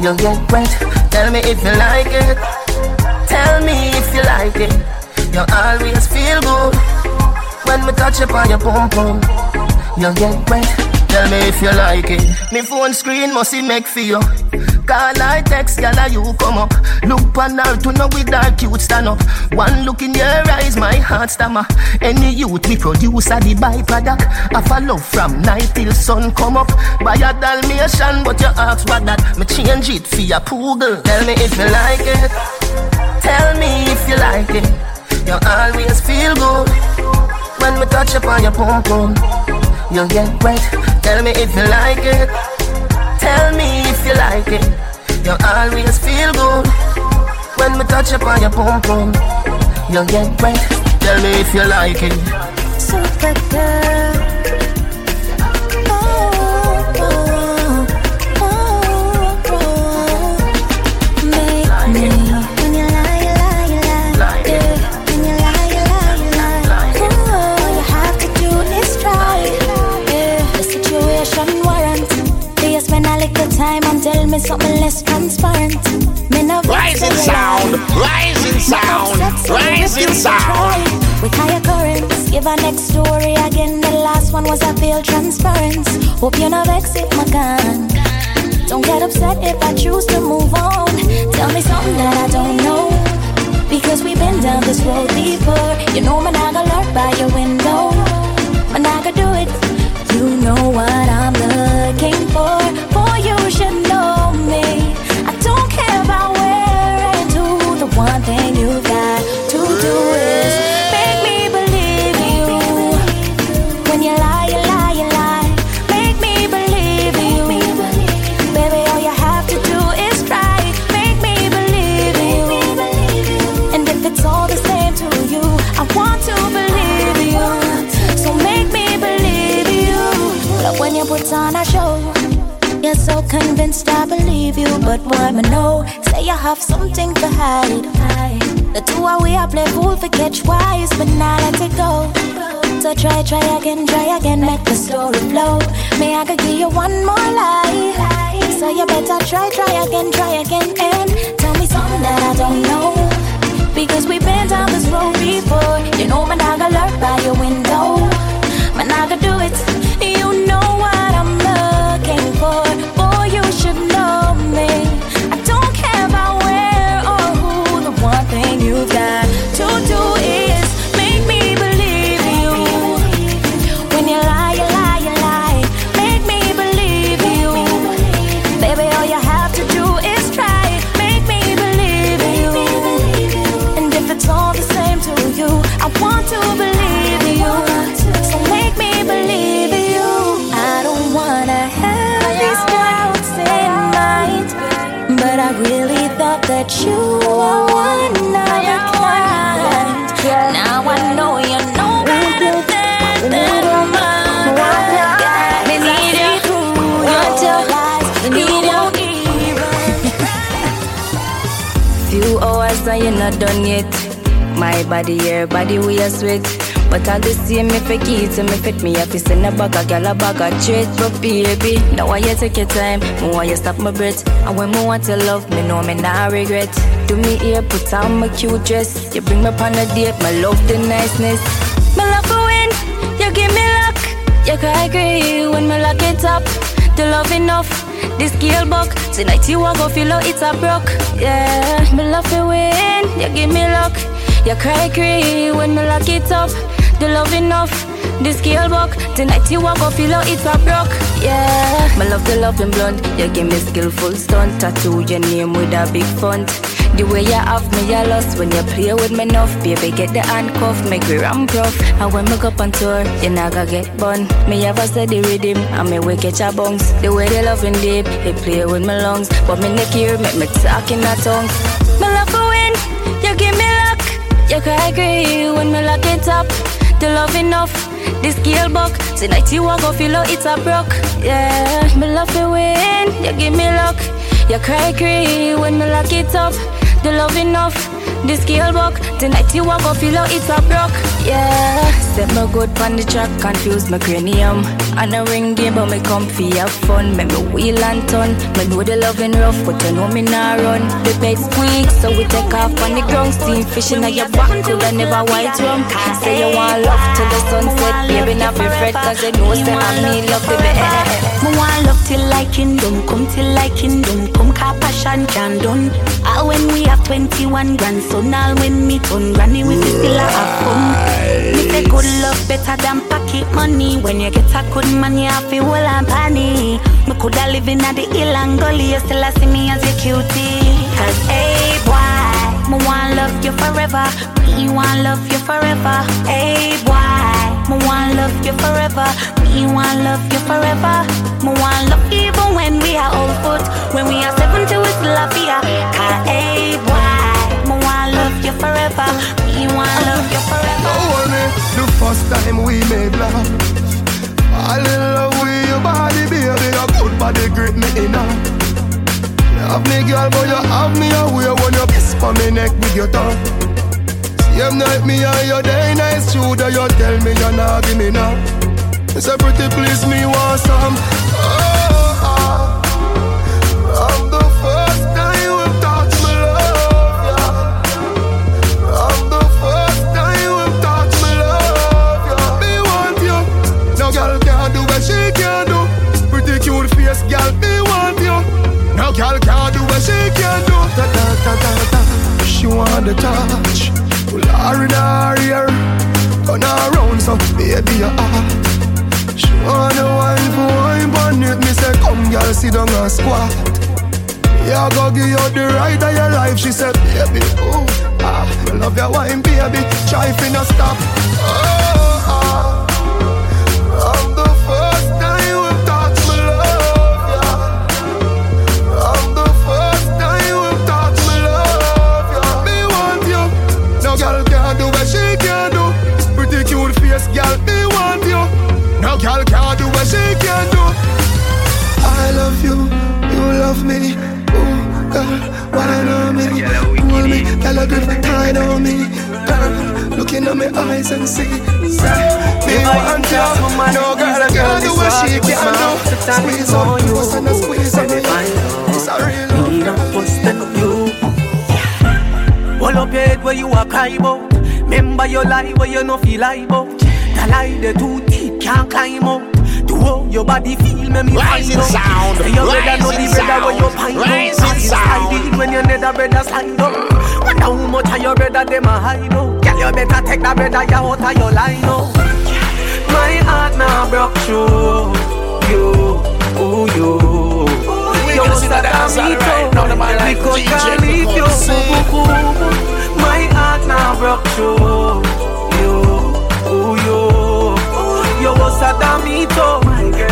S29: You get wet. Tell me if you like it. Tell me if you like it. You always feel good when we touch upon your pum pum. You get wet. Tell me if you like it. Me phone screen must it make for you. Call I text, girl, you come up. Look on her to know with her cute stand up. One look in your eyes, my heart stammer. Any youth we produce are the byproduct a love from night till sun come up. Buy a Dalmatian, but your ask what that. Me change it for your poodle. Tell me if you like it. Tell me if you like it. You always feel good when we touch upon your pum pum. You get wet. Tell me if you like it. Tell me if you like it. You always feel good when we touch upon your pum pum. You'll get wet. Tell me if you like it.
S17: Super girl. Uh, me something less transparent. Me no vex
S6: Rising sound, rising sound,
S17: upset, so me
S6: rising sound.
S17: With higher currents, give a next story again. The last one was a failed transference. Hope you no vex if my gun. Don't get upset if I choose to move on. Tell me something that I don't know. Because we've been down this road before. You know, man, I got lurk by your window. Man, I could do it. You know what I'm looking for. Boy, you should one thing you got to do is make me believe you. When you lie, you lie, you lie. Make me believe you. Baby, all you have to do is try. Make me believe you. And if it's all the same to you, I want to believe you. So make me believe you. Love when you put on a show. Convinced I believe you, but why me know? Say you have something to hide. The two of we I play fool for catch wise, but now let it go. So try, try again, try again, make the story flow. May I could give you one more lie. So you better try, try again, try again, and tell me something that I don't know. Because we've been down this road before. You know, man, I got lurk by your window. Man, I could do it. You know what I'm looking for. Know that you were one of a kind. Now I know you know better than than mine. Me need you through your lies. Need you
S30: Few hours and you're not done yet. My body, your body, we are sweat. But all the same, if I keep to me fit me up, send a bag, a gal a bag of treat. But baby, now why you take your time? Me want you stop my breath. And when me want to love, me know me not regret. Do me here, put on my cute dress. You bring me on a date, my love the niceness. Me love to win, you give me luck. You cry agree when me lock it up. The love enough, this scale buck. Tonight you walk go feel like it's a broke. Yeah, me love to win, you give me luck. You cry agree when me lock it up. The love enough, the scale buck. Tonight you walk go feel like it's a broke. Yeah, my love the love in blonde. You give me skillful stunt. Tattoo your name with a big font. The way you have me, you lost when you play with me enough. Baby, get the handcuff, make me ramp rough. And when me go on tour, you gonna get bun. Me have a steady rhythm, and me will catch a bounce. The way they loving deep, they play with my lungs. But me neck here, make me talk in a tongue. Me love for win, you give me luck. You can agree when me lock it up. The love enough, the scale buck. Tonight you walk go feel like it's a broke. Yeah, me love to win, you give me luck. You cry cry when me lock it up. The love enough, the scale buck. Tonight you walk go feel like it's a broke. Yeah, step me good on the track, confuse my cranium. And a ring game, but me come for have fun. Make me wheel and turn. Me know the loving rough, but you know me not run. The bed squeak, so we take off on the ground. Steam fishing at your back, could I never white rum. Say you want love till the sunset, baby, not be fret, cause you know say I mean love the bed.
S31: Me want love till like kingdom, come till like kingdom, come car passion can done. When we have 21 grandson, all when me turn granny, we fi still a have fun. Me say good love better than pocket money. When you get a good man, you have to hold and panny. Me coulda live in a the hill and gully, you still a see me as your cutie. Cause hey boy, me want love you forever. Me want love you forever. Hey boy, me want love you forever. Me want love you forever. Me want love even when we are old foot. When we are 70, we still a fear. Hey boy, me want love you forever. Me want love you forever.
S32: Don't worry, the first time we made love. I love with your body, baby. Your good body grip me in You have me girl, but you have me away when you kiss for me neck with your tongue. You night me and your day night shooter. You tell me you're not giving me now. It's a pretty please me want some. Oh. I'm
S1: the first time you've touched my love. Yeah. I'm the first time you've touched my love. Yeah. Me want you. No girl can do what she can do. Pretty cute face, girl. Me want you.
S26: No girl can do what she can do. Da, da, da, da, da. She wanna
S1: touch. Pull her in her ear, turn her around so baby your heart. She wanna wine for wine on it. Me say come girl sit down and squat. Yeah, go give you the ride of your life. She said, baby, oh, ah, love your wine, baby. Try fi no stop. Oh, love me. Ooh, girl, on me, hold me, girl, a grip tight on me. Girl, looking at my eyes and see. Say, me want you, no girl can do what she can do. Squeeze up close and a squeeze on me. It's a real love,
S10: you. Hold up your head where you are cry about. Remember your lie where you no feel lie about. The lie the too deep can't climb out. How your body feel, me me
S6: Rising sound,
S10: Say your brother know the brother where you find
S6: rising sound.
S10: hiding when your nether brother slide up. Wonder how much of your brother them a hide out. Girl, you better take that brother you out of your line out. My heart now broke through you, ooh you. You
S6: gonna
S10: must
S6: see
S10: have
S6: that dance
S10: done me
S6: right now, the man like DJ.
S10: My heart now broke through you, ooh you. You must have done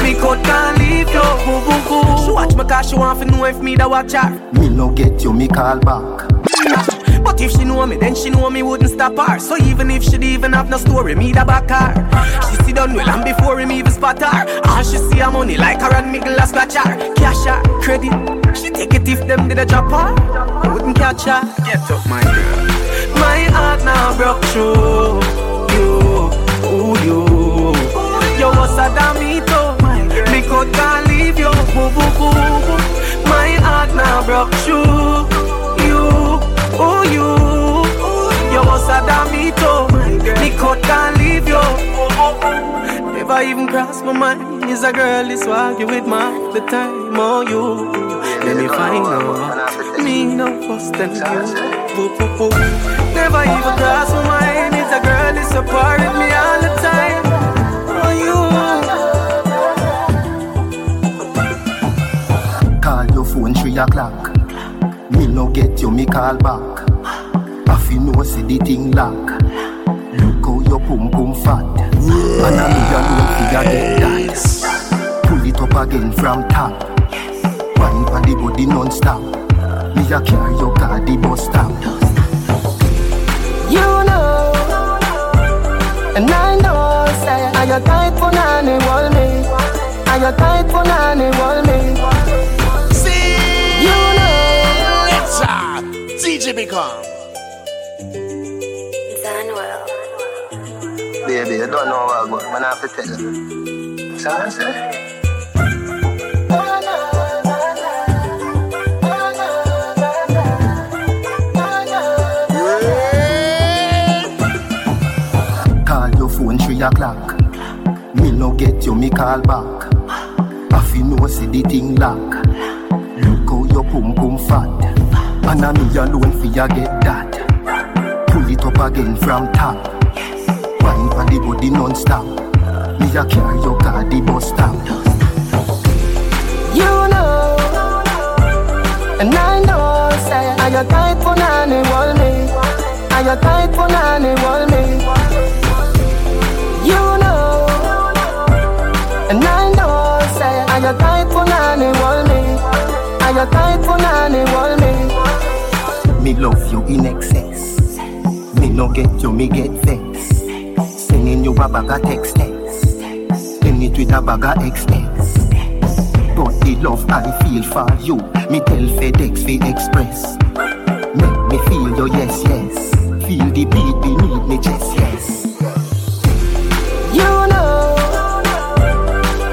S10: me too. Me could can't leave you, ooh, ooh, ooh. She watch me cause she want to know if me the watch her.
S15: Me no get you, me call back.
S10: But if she know me, then she know me wouldn't stop her. So even if she'd even have no story, me the back her. She see done well and before him even spot her. All she see her money like her and Miguel a scratch her. Cash her, credit. She take it if them did a drop her. Wouldn't catch her. Get up, my girl. My heart now broke through you, ooh you. You was a damn me too. Could can't leave you. My heart now broke through you, ooh you. You was a damn me too. Me could can't leave you. Never even crossed my mind. Is a girl is argue with my the time on you. Let me find out. Me no fuss than you. Never even crossed my mind. Is a girl is apart me all the time.
S15: Three o'clock. Me no get you, me call back. I feel no see the thing lock. Look how your pum pum fat. And I me alone figure get that. Pull it up again from top. Wine on the body non-stop. Me a carry your car the bus stop.
S26: You know, and I know, say, are you tight for nanny, wall me? Are you tight for nanny, wall me?
S6: DJ Become.
S15: Baby, you don't know what I man I have to tell you. So I say. Call your phone three o'clock. Me no get you, me call back. I feel no see the thing lock. Look how your pum pum fat. And I me alone fi ya get that. Pull it up again from top. Wine on the body non-stop. Me a carry your car the bus stop.
S26: you know, and I know, say, are you tight for nanny, wall me? Are you tight for nanny, wall me? You know, and I know, say, are you tight for nanny, wall me? Are you tight for nanny, wall me?
S15: Love you in excess. Me no get you, me get vex. Sending you a bag of text text. Send it with a bag of XS. But the love I feel for you, me tell FedEx fi express. Make me feel your yes yes. Feel the beat beneath me chest yes.
S26: You know,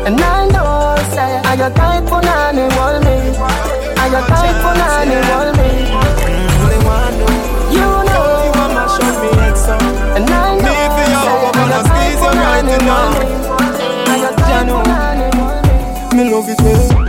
S26: and I know, say, are you tight for nanny, wall me? Are you tight for nanny, wall me? Nanny, wall me? Me
S1: love it well.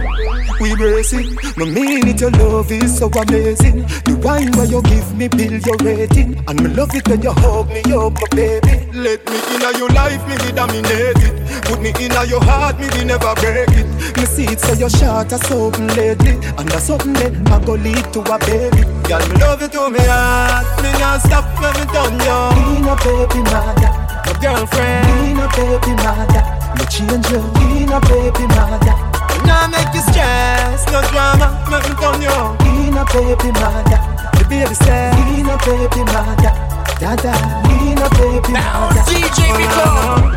S1: We
S32: racing. No mean it, your love is so amazing. The wine where you give me build your rating, and me love it when you hug me up, my baby. Let me in your life, me dominate it. Put me in your heart, me never break it. Me see it so your short or something lately, and that's something that I go lead to a baby. Girl, me love you to me heart, me not stop when me done you. Be no baby mother, girlfriend. Be no baby mother, me change you. Be no baby mother. Now make you stress, no drama, make me done you. Be no baby mother, the baby say. Be no baby mother. Dada, be no baby mother.
S6: Now DJ Miko,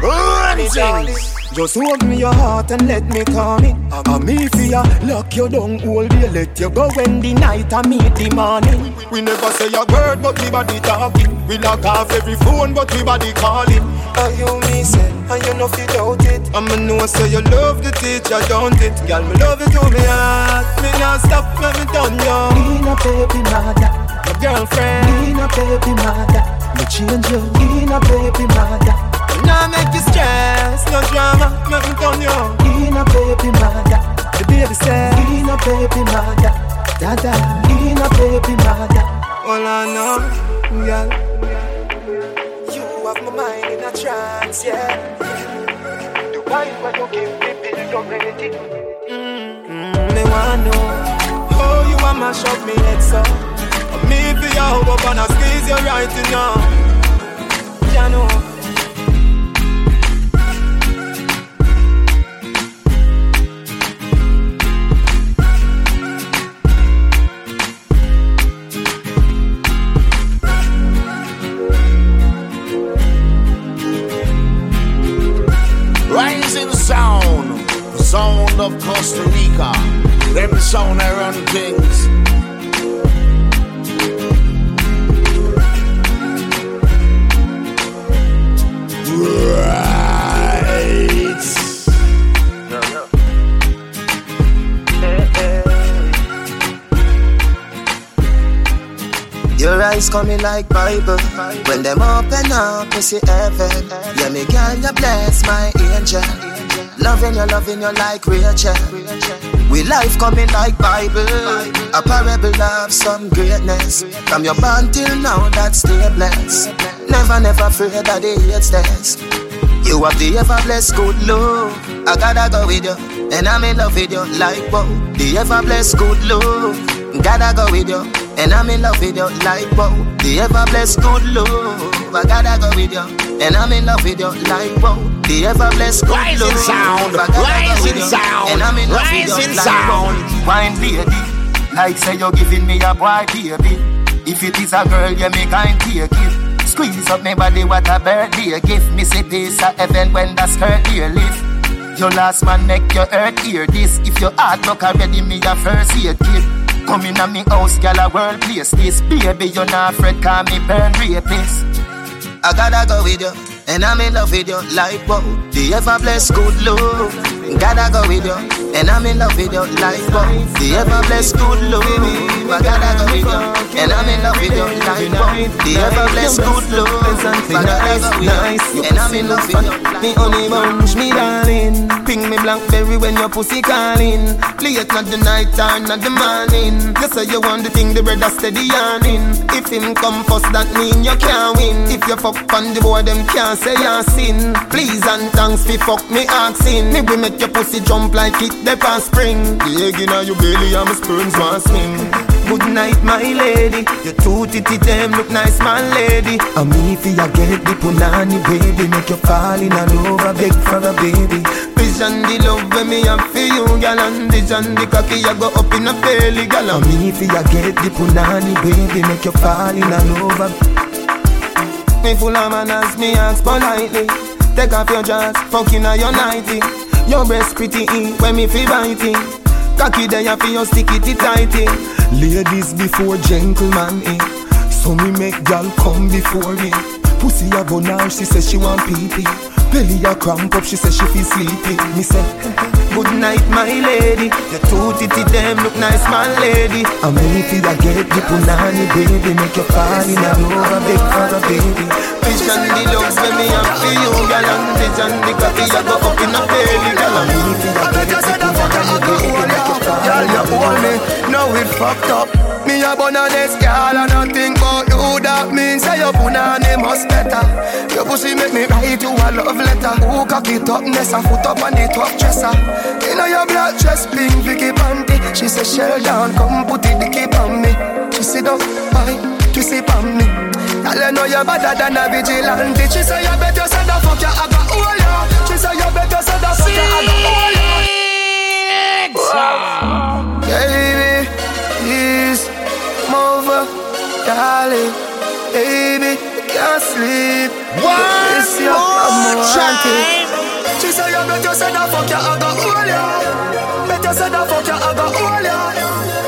S6: run things.
S32: Just hold me your heart and let me come in. I'm me for ya, lock you down all day, let you go when the night I meet the morning. We never say a word, but we body talking. We lock off every phone, but we body calling. And you me say, and you know fi doubt it. I'ma know say you love the teacher, don't it? Girl, me love you to me heart. Me not stop when me done you. No baby mother, my girlfriend. No baby mother, me change you. No baby mother. Now make you stress, no drama, me done you. No baby mother, the baby. Be no baby mother, dada. Be no baby mother. All I know, girl, you have my mind in a trance, yeah. The wine when you give me, baby, you're ready. Mm-hmm. Me wanna know how you want mash up me head so. Me for you, up and I squeeze you right now. You know.
S6: Of Costa Rica. Them sound run things.
S15: Your eyes coming like Bible. When them open up, you see heaven. Yeah, me girl, you bless my angel. Loving you, loving you like Rachel. We life coming like Bible. A parable of some greatness. From your born till now, that's still blessed. Never, never afraid of the hate stairs. You have the ever blessed good love. I gotta go with you, and I'm in love with you like wow. The ever blessed good love. Gotta go with you, and I'm in love with you like wow. The ever blessed good love. I gotta go with you, and I'm in love with you like wow. The ever blessed
S6: Rising
S15: love.
S6: sound,
S15: I gotta go
S6: rising sound,
S15: and I'm in
S6: rising
S15: you like
S6: sound.
S15: Wine baby, like say you're giving me a boy baby. If it is a girl, you make kind take it. Squeeze up my body, what a birthday gift. Me say this a heaven when the skirt here lift. Your last man make your earth hear this. If your heart broke already, me a first year kid. Come in a me house, gal a world place this. Baby, you're not afraid, call me burn rapist. I gotta go with you, and I'm in love with you like wow. The ever blessed good love. Gotta go with you, and I'm in love with you like wow. The ever blessed good love. I gotta go with you, and I'm in love with you wow. The ever blessed good love. I gotta go with you, and I'm in love with you.
S32: Me honey bunch, me darling. Ping me blackberry when your pussy calling. Late not the night or not the morning. You say you want the thing, the brother steady yarning If him come first, that mean you can't win. If you fuck on the boy, them can't say you sin. Please and thanks fi fuck me asking. Me we make your pussy jump like it the past spring. The egg inna your belly and my sperms want swim Good night, my lady. Your two titty them look nice, my lady. Me fi ya get the punani, baby. Make you fall in love, beg for a baby. Vision the love when me have for you, gal. And vision the cocky ya go up in a belly. And me fi ya get the punani, baby. Make you fall in love. Me full of manners, me ask politely. Take off your dress, fucking on your nighty. Your breast pretty when me fi biting. Cocky there for your stick it tighty. Ladies before gentlemen in. Eh. So me make gal come before me. Pussy a go now, she says she want pee pee. Belly a cramp up, she says she feel sleepy. Me say, good night my lady. Your two titty them look nice, my lady. And me fi a get the punani baby, make you fall in love, a big a baby. Vision the love when me have for you, gal, and vision the cocky a go up in a belly, gal. And me fi a get the punani baby, make you fall in love. fucked up. Me a bun on this girl and nothing but you. That means say your punani must better. Your pussy make me write you a love letter. Who cock it up, nest a foot up on the top dresser. You know your black dress, pink Vicky panty. She say shell down, come put it dicky on me. She sit up, I twist it on me. Girl, you know you're better than a vigilante. She say you better send the fuck you, I got all ya. She say you better send the fuck you, I got all ya. Baby, please move darling. Baby, can't sleep.
S6: One
S32: It's your
S6: more
S32: time. She say you better send the fuck you, I got all ya. Better send the fuck you, I got all ya.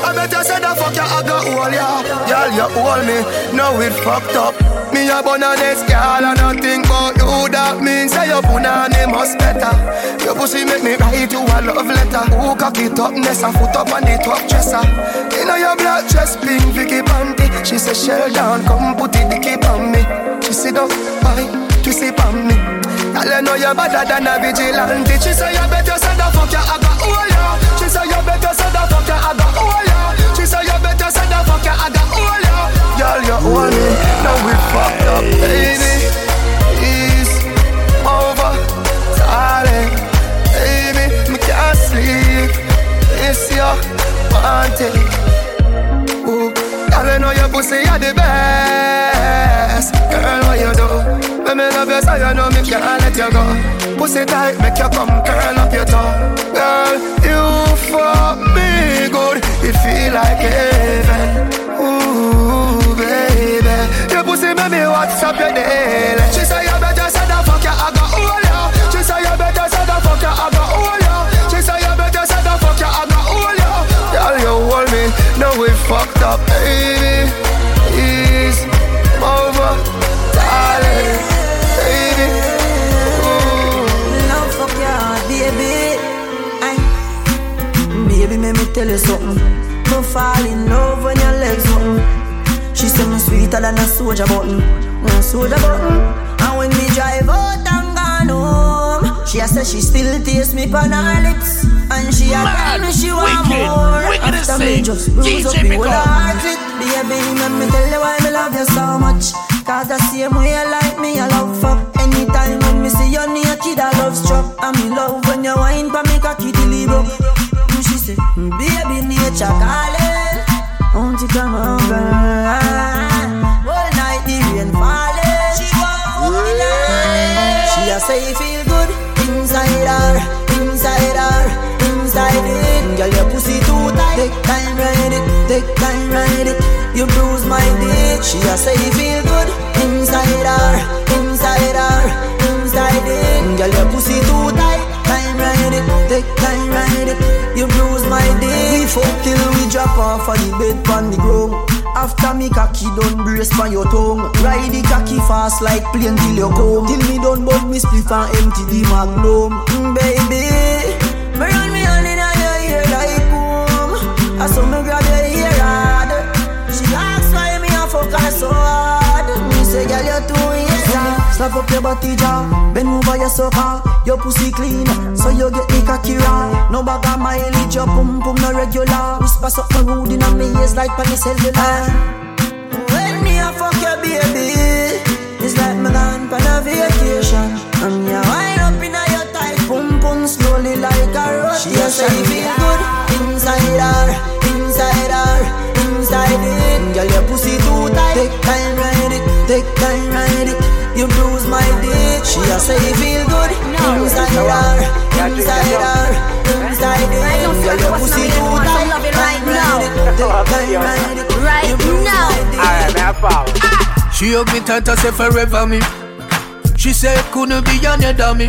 S32: I send the fuck Girl, you hold me, now it fucked up. Me a bun on this girl and nothing but you. That means say your punani must better. Your pussy make me write you a love letter. Who cock it up, nest a foot up on the top dresser. You know your black dress, pink Vicky panty. She say shell down, come put it dicky on me. She sit up, I twist it on me. Girl, you know you're better than a vigilante. She say you better send the fuck you, I got all ya. She say you better send the fuck you, I got all ya. Say you better send the fuck you, I got all ya. Girl, you hold me, now we fucked up, baby. It's over, darling. Baby, me can't sleep. It's your wanting. Girl, you know your pussy are the best. Girl, what you do? When me love you, so you know me can't let you go. Pussy tight, make you come curl up your toe. Girl, you fuck me good. It feel like heaven. Ooh, baby, your pussy make me what's up your daily. She say you better say the fuck you, I got all ya. She say you better say the fuck you, I got all we fucked up, baby. It's over, darling, baby. Ooh.
S7: Love fuck your baby. Aye. Baby, let me tell you something. No fall in love when your legs open. She say me sweeter than a soldier button, a soldier button. And when we drive home, she a say she still taste me on her lips, and she a tell me she want
S6: wicked,
S7: more.
S6: wicked
S7: After me just bruise up me whole heart it. Baby, let me tell you why me love you so much. Cause the same way you like me, I love fuck. Anytime when me see you naked, I love struck. And me love when you wine for me cocky broke. And she say, baby, nature calling. Won't you come over? All night the rain falling. She She a say feel good inside her, inside her, inside it. Girl, your pussy too tight. Take time, ride it. Take time, ride it. You bruise my dick. She a say feel good inside her, inside her, inside it. Girl, your pussy too tight. Time, ride it. Take time, ride it. You bruise my day. We fuck till we drop off of the bed pon the ground. After me cocky don't brace pon your tongue Ride the cocky fast like plane till you come Till me don't bug me spliff and empty the magnum mm, Baby, me run me hand in your ear like comb I saw me Slap up your body jaw Bend over your sofa Your pussy clean. So you get the cocky raw No bag of mileage Your pum pum no regular. Whisper something rude in a me ears like pan cellular? When me a fuck your baby It's like me gone on a vacation. And you wind up in a your tight pum pum Slowly like a rotation. She a say feel good Inside her
S6: Alright, man, I follow.
S22: She hug me tight and say forever me. She say couldn't be another me.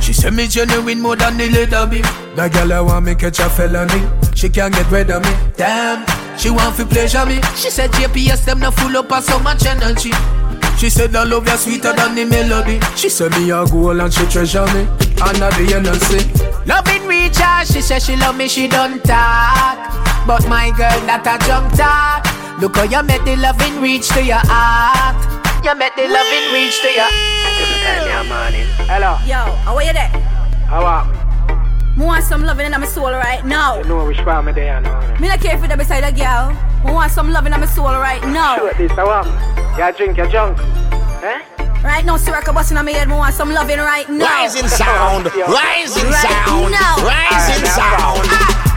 S22: She say me genuine more than the leather me. That girl I want me catch a felony. She can't get rid of me. Damn, she want to pleasure me. She said JPS them not full up of so much energy. She said I love you sweeter than the melody. She said me a goal and she treasure me. And at the end I say, loving her. She said she love me, she don't talk. But my girl that a junk talk. Look how you make the loving reach to your heart. You make the loving reach to your.
S6: Hello.
S33: Yo, how are you there?
S6: How are
S33: Me want some loving in my soul soul right now.
S22: You know which part me there now.
S33: Me not care if you're beside a girl. I want some loving on my soul right now.
S22: Sure, this a what? You drink your junk. Eh?
S33: Right now, Siraka busting on my head. I want some loving right now.
S6: Rising sound, rising
S33: Right
S6: sound,
S33: now.
S6: rising sound.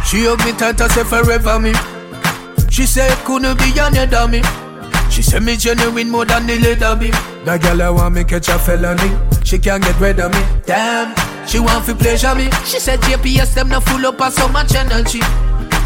S22: She hug me tight and say forever me. She said couldn't be another me. She said me genuine more than the leather be. That girl I want me catch a felony. She can't get rid of me. Damn, she want to pleasure me. She said JPS them not full up of so much energy.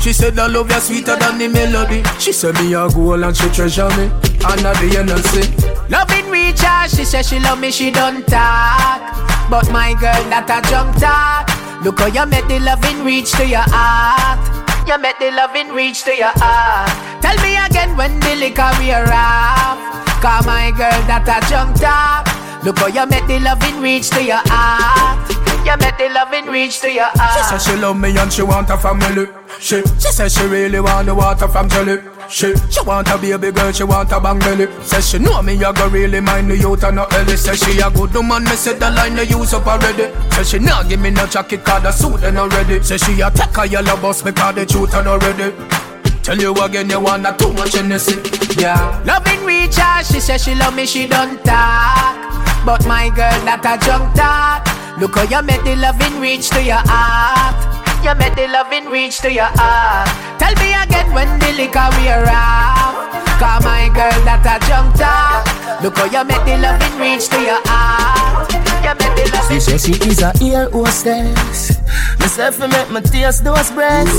S22: She said I love you sweeter than the melody. She said me a goal and she treasure me. And at the end I say, loving reach. She said she love me, she don't talk. But my girl that a junk talk. Look how you make the loving reach to your heart. You make the loving reach to your heart. Tell me again when the liquor wear off. Cause my girl that a junk talk. Look how you make the loving reach to your heart. You make the loving reach to your heart. She said she love me and she want a family. She, she said she really want the water from jelly. She, she want a baby girl, she want a bang belly. Says she know me, I go really mind the youth and not Ellie. Says she a good woman, me said the line they use up already. Says she not give me no jacket, cause the suit ain't already. Says she a take a yellow bus because the truth ain't already. Tell you again, you want that too much innocent. Yeah. Loving her, she says she love me, she don't talk. But my girl, that a junk talk. Look how you make the loving reach to your heart. You make the loving reach to your heart. Tell me again when the liquor wear off. Cause my girl, that a junk talk. Look how you make the loving reach to your heart. You make the loving
S34: She said she is a ear hostess. Myself, make me taste those breasts.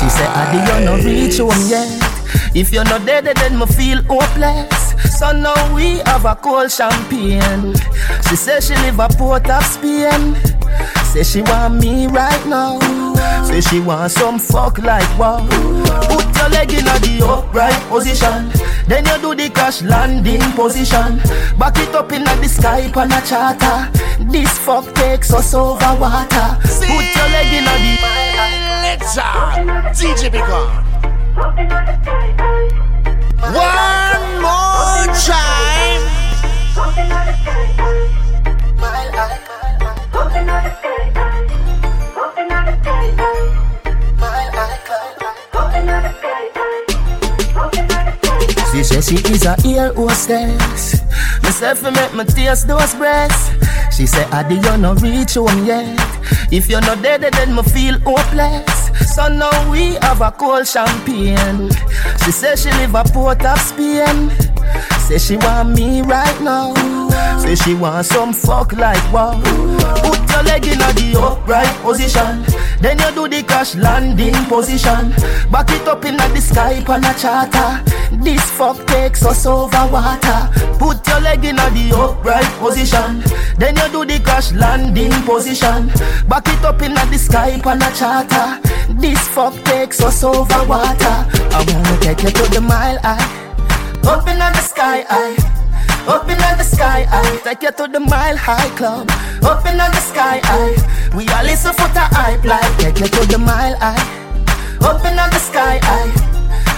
S34: She said, Adi, you no reach home yet. If you're not dead, then me feel hopeless. So now we have a cold champagne. She said she live a port of Spain. Say she want me right now. Say she want some fuck like wow. Put your leg in a the upright position. Then you do the crash landing position. Back it up in a the sky on a charter. This fuck takes us over water. Put your leg in a the.
S6: Let's uh, DJ Become. One more time.
S34: She said she is a ear hostess. Myself me make me taste those breasts. She said, Adi, you no reach home yet. If you're not dead, then me feel hopeless. So now we have a cold champagne. She said she live a port of Spain. Say she want me right now. Say she want some fuck like wow. Put your leg in the upright position. Then you do the crash landing position. Back it up in the sky on a charter. This fuck takes us over water. Put your leg in the upright position. Then you do the crash landing position. Back it up in the sky on a charter. This fuck takes us over water. I wanna take you to the mile high. Open up in the sky high. Up in the sky high. Take you to the mile high club. Open up in the sky high. We are listen for the hype like. Take you to the mile high. Up in the sky high.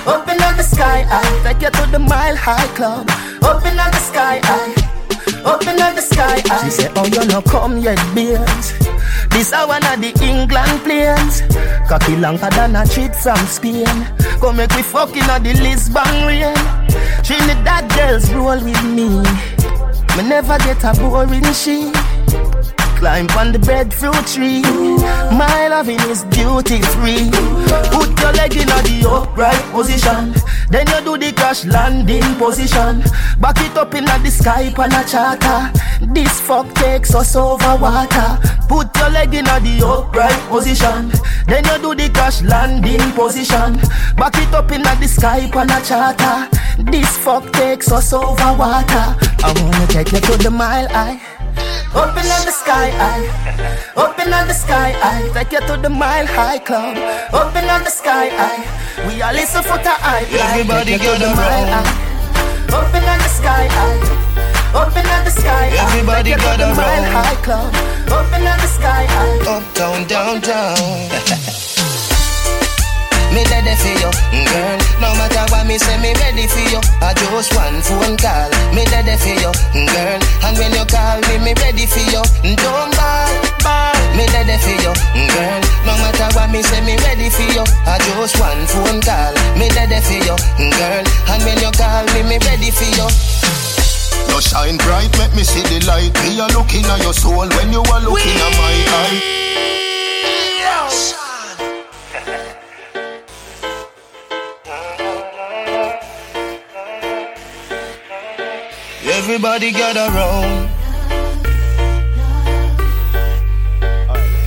S34: Up in the sky high. Take you to the mile high club. Open up in the sky high. Up the sky. She said, Oh, you no come yet, beers. This one of the England planes. Cocky longer than a treat from Spain. Come make we fucking at the Lisbon rain. Trinidad girls roll with me. Me never get a boring she. Climb on the breadfruit tree. My loving is duty free. Put your leg in the upright position. Then you do the crash landing position. Back it up in the sky on a charter. This fuck takes us over water. Put your leg in the upright position. Then you do the crash landing position. Back it up in the sky on a charter. This fuck takes us over water. I wanna take you to the mile high. Open up the sky high, up in the sky high, take you to the mile high club. Open up the sky high, we are listen for the hype.
S35: Everybody
S34: take you to
S35: get
S34: the mile high. Up in the sky high, up in the sky high,
S35: Everybody
S34: take you to
S35: got
S34: the mile high club. Open up the sky high,
S35: Uptown, downtown. me ready for you, girl. No matter what me say, me ready for you. I just one phone call, me ready for you, girl. And when you call me, me ready for you. Don't ball, ball, me ready for you, girl. No matter what me say,
S15: me ready for you. I just one phone call, me ready for you, girl. And when you call me, me ready for you. You shine bright, make me see the light. Me a looking at your soul when you are looking at my eye. Everybody gather round.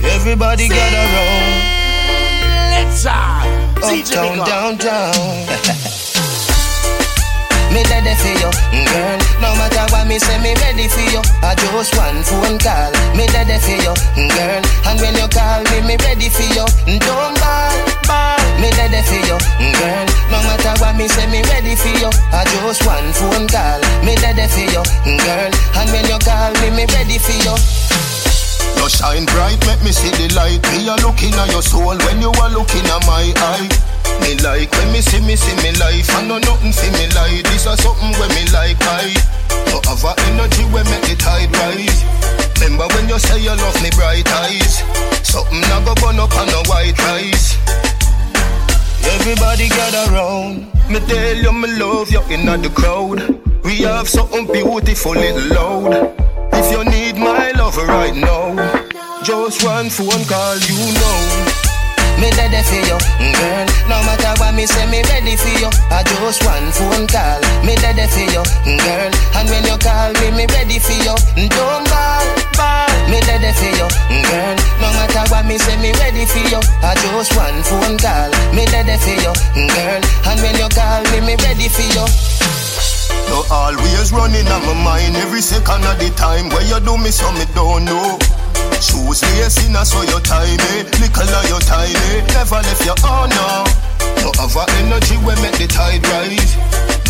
S15: Everybody gather round.
S6: Let's uh,
S15: Uptown, downtown. Me ready for you, mm, girl. No matter what me say, me ready for you. I just one phone call. Me ready for you, mm, girl. And when you call me, me ready for you. Mm, don't ball, ball. Me ready for you, girl. No matter what me say, me ready for you. I just one phone call. Me ready for you, girl. And when you call me, me ready for you. You shine bright, make me see the light. Me a looking at your soul when you are looking at my eye. Me like when me see me see me life. I know nothing see me like. This is something when me like I. Have a energy when make the tide rise. Remember when you say you love me bright eyes. Something I go burn up on a white rice. Everybody gather round. Me tell you me love you in the crowd. We have something beautiful little loud. If you need my love right now, just one phone call, you know. Me ready for you, girl. No matter what me say, me ready for you. I just one phone call. Me ready for you, girl. And when you call me, me ready for you. Don't ball. Me ready for you, girl. No matter what me say, me ready for you. I just one phone call. Me ready for you, girl. And when you call me, me ready for you. You always running on my mind every second of the time. Where you do me so me don't know. Shoes lacing I saw your time, eh? Little of your time, eh? Never left your oh no. A energy when make the tide rise.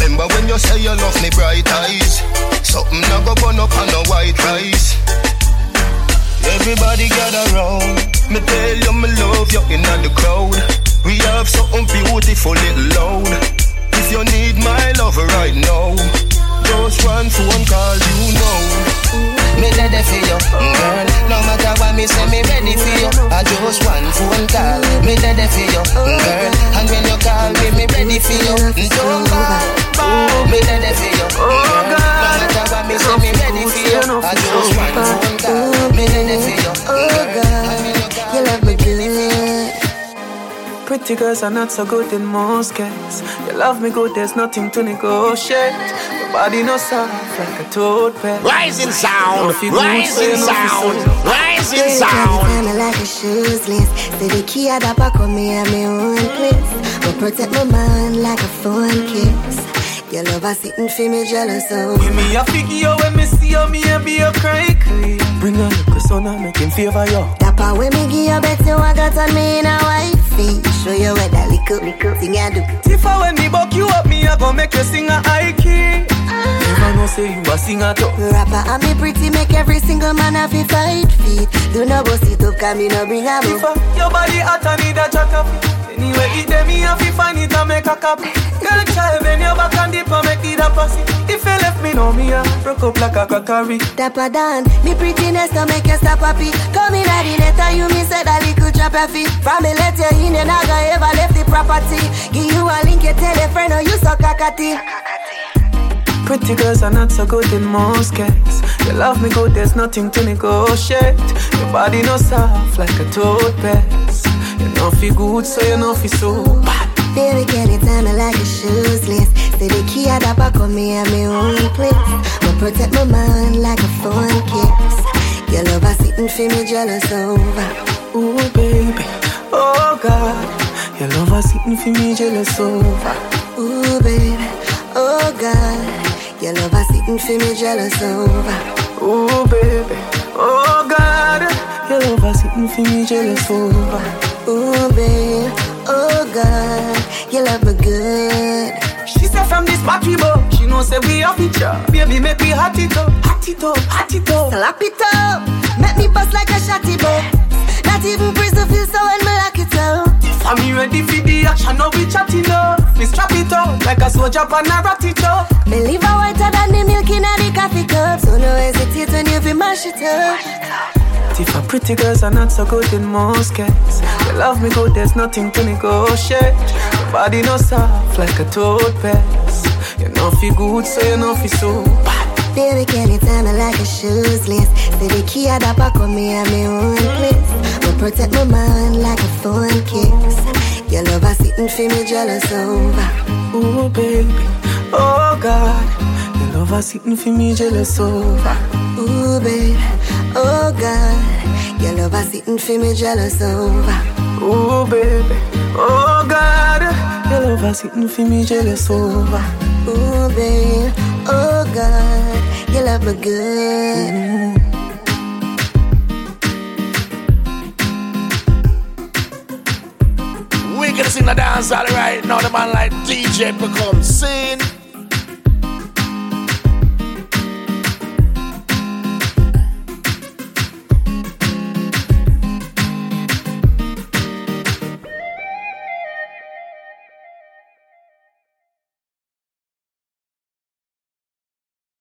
S15: Remember when you say you love me bright eyes. Something I go burn up on a white rice. Everybody gather round. Me tell you me love you in the crowd. We have something beautiful little loud. If you need my love right now, just one phone call, you know. Me ready for you, girl. No matter what me say, me ready for you. I just one phone call. Me ready for you, girl. And when you call me, me ready for you. Don't call, call. Me ready for you, oh, girl. No matter what me say, me ready for you. I just one phone call. Me ready for you,
S10: oh, girl. Pretty girls are not so good in most cases. You love me good, there's nothing to negotiate. Your body no soft like a toad pet.
S6: Rising sound,
S10: You feel good,
S6: rising
S10: so you
S6: sound,
S10: feel so-
S6: rising
S36: Yeah,
S6: sound.
S36: Kinda like a shoes list. Say the key at the back of me and me own place. But protect my mind like a phone kiss. Your love is sitting for me jealous of.
S10: Give me a figure when me see you, me and be a cry cry. Bring a little son and make him favor you.
S36: That part when me give you bet you I got on me in a wifey. Show you where that little, little thing I do.
S10: If I when me buck you up, me I go make you sing a high key. Never know say you a singer too.
S36: Rapper and me pretty make every single man have a fight feet. Do no bust it up, can me no bring a book.
S10: Your body hot and need a jack up. Anyway, it dem me have to find it and make a copy. Girl, child, bend your back and dip and make it a pussy. If you left me, know me, I broke up like a crockery.
S36: Dapper Dan, me prettiness to make you stop happy. Come in at the letter, you me said a little drop feet. From me let you in, you not gonna ever left the property. Give you a link, you tell a friend, or you so cockatty.
S10: Pretty girls are not so good in most cases. You love me good, there's nothing to negotiate. Your body no soft like a toad You feel good, so you know feel so bad.
S36: Baby, can you tell me like a shoes list? Say the key at the back of me and me own place. But protect my mind like a phone kiss. Your love is sitting for me jealous over.
S10: Ooh, baby, oh God. Your love is sitting for me jealous over.
S36: Ooh, baby, oh God. Your love is sitting for me jealous over.
S10: Ooh, baby, oh God. Your love is sitting for me jealous over.
S36: Ooh, babe, oh God, you love me good.
S10: She said from this party, boy, she know say we a picture. Baby, make me hot it up, hot it up, hot it up.
S36: Slap it up, make me bust like a shotty boy. Not even prison feel so when me lock it up.
S10: I'm me ready for the action, now we chatting up. Me strap it up like a soldier pan a rat it up.
S36: Believe I whiter than the milk in the coffee cup. So no hesitate when you be mash it up.
S10: If a pretty girls are not so good in most cases. You love me good, there's nothing to negotiate. Your body no soft like a toad pass. You know feel good, so you know feel so bad.
S36: Baby, can you tell me like a shoes list? Say the key at the back of me and me own place. But protect my mind like a phone kiss. Your love is sitting for me jealous over.
S10: Ooh, baby, oh God. Your love is sitting for me jealous over.
S36: Ooh, baby, oh God. Your love is sitting for me jealous over.
S10: Ooh, baby, oh God. Your love is sitting for me jealous over.
S36: Ooh, babe, oh God, you love me good.
S6: We gonna sing the dance all right now. The man like DJ Become sing.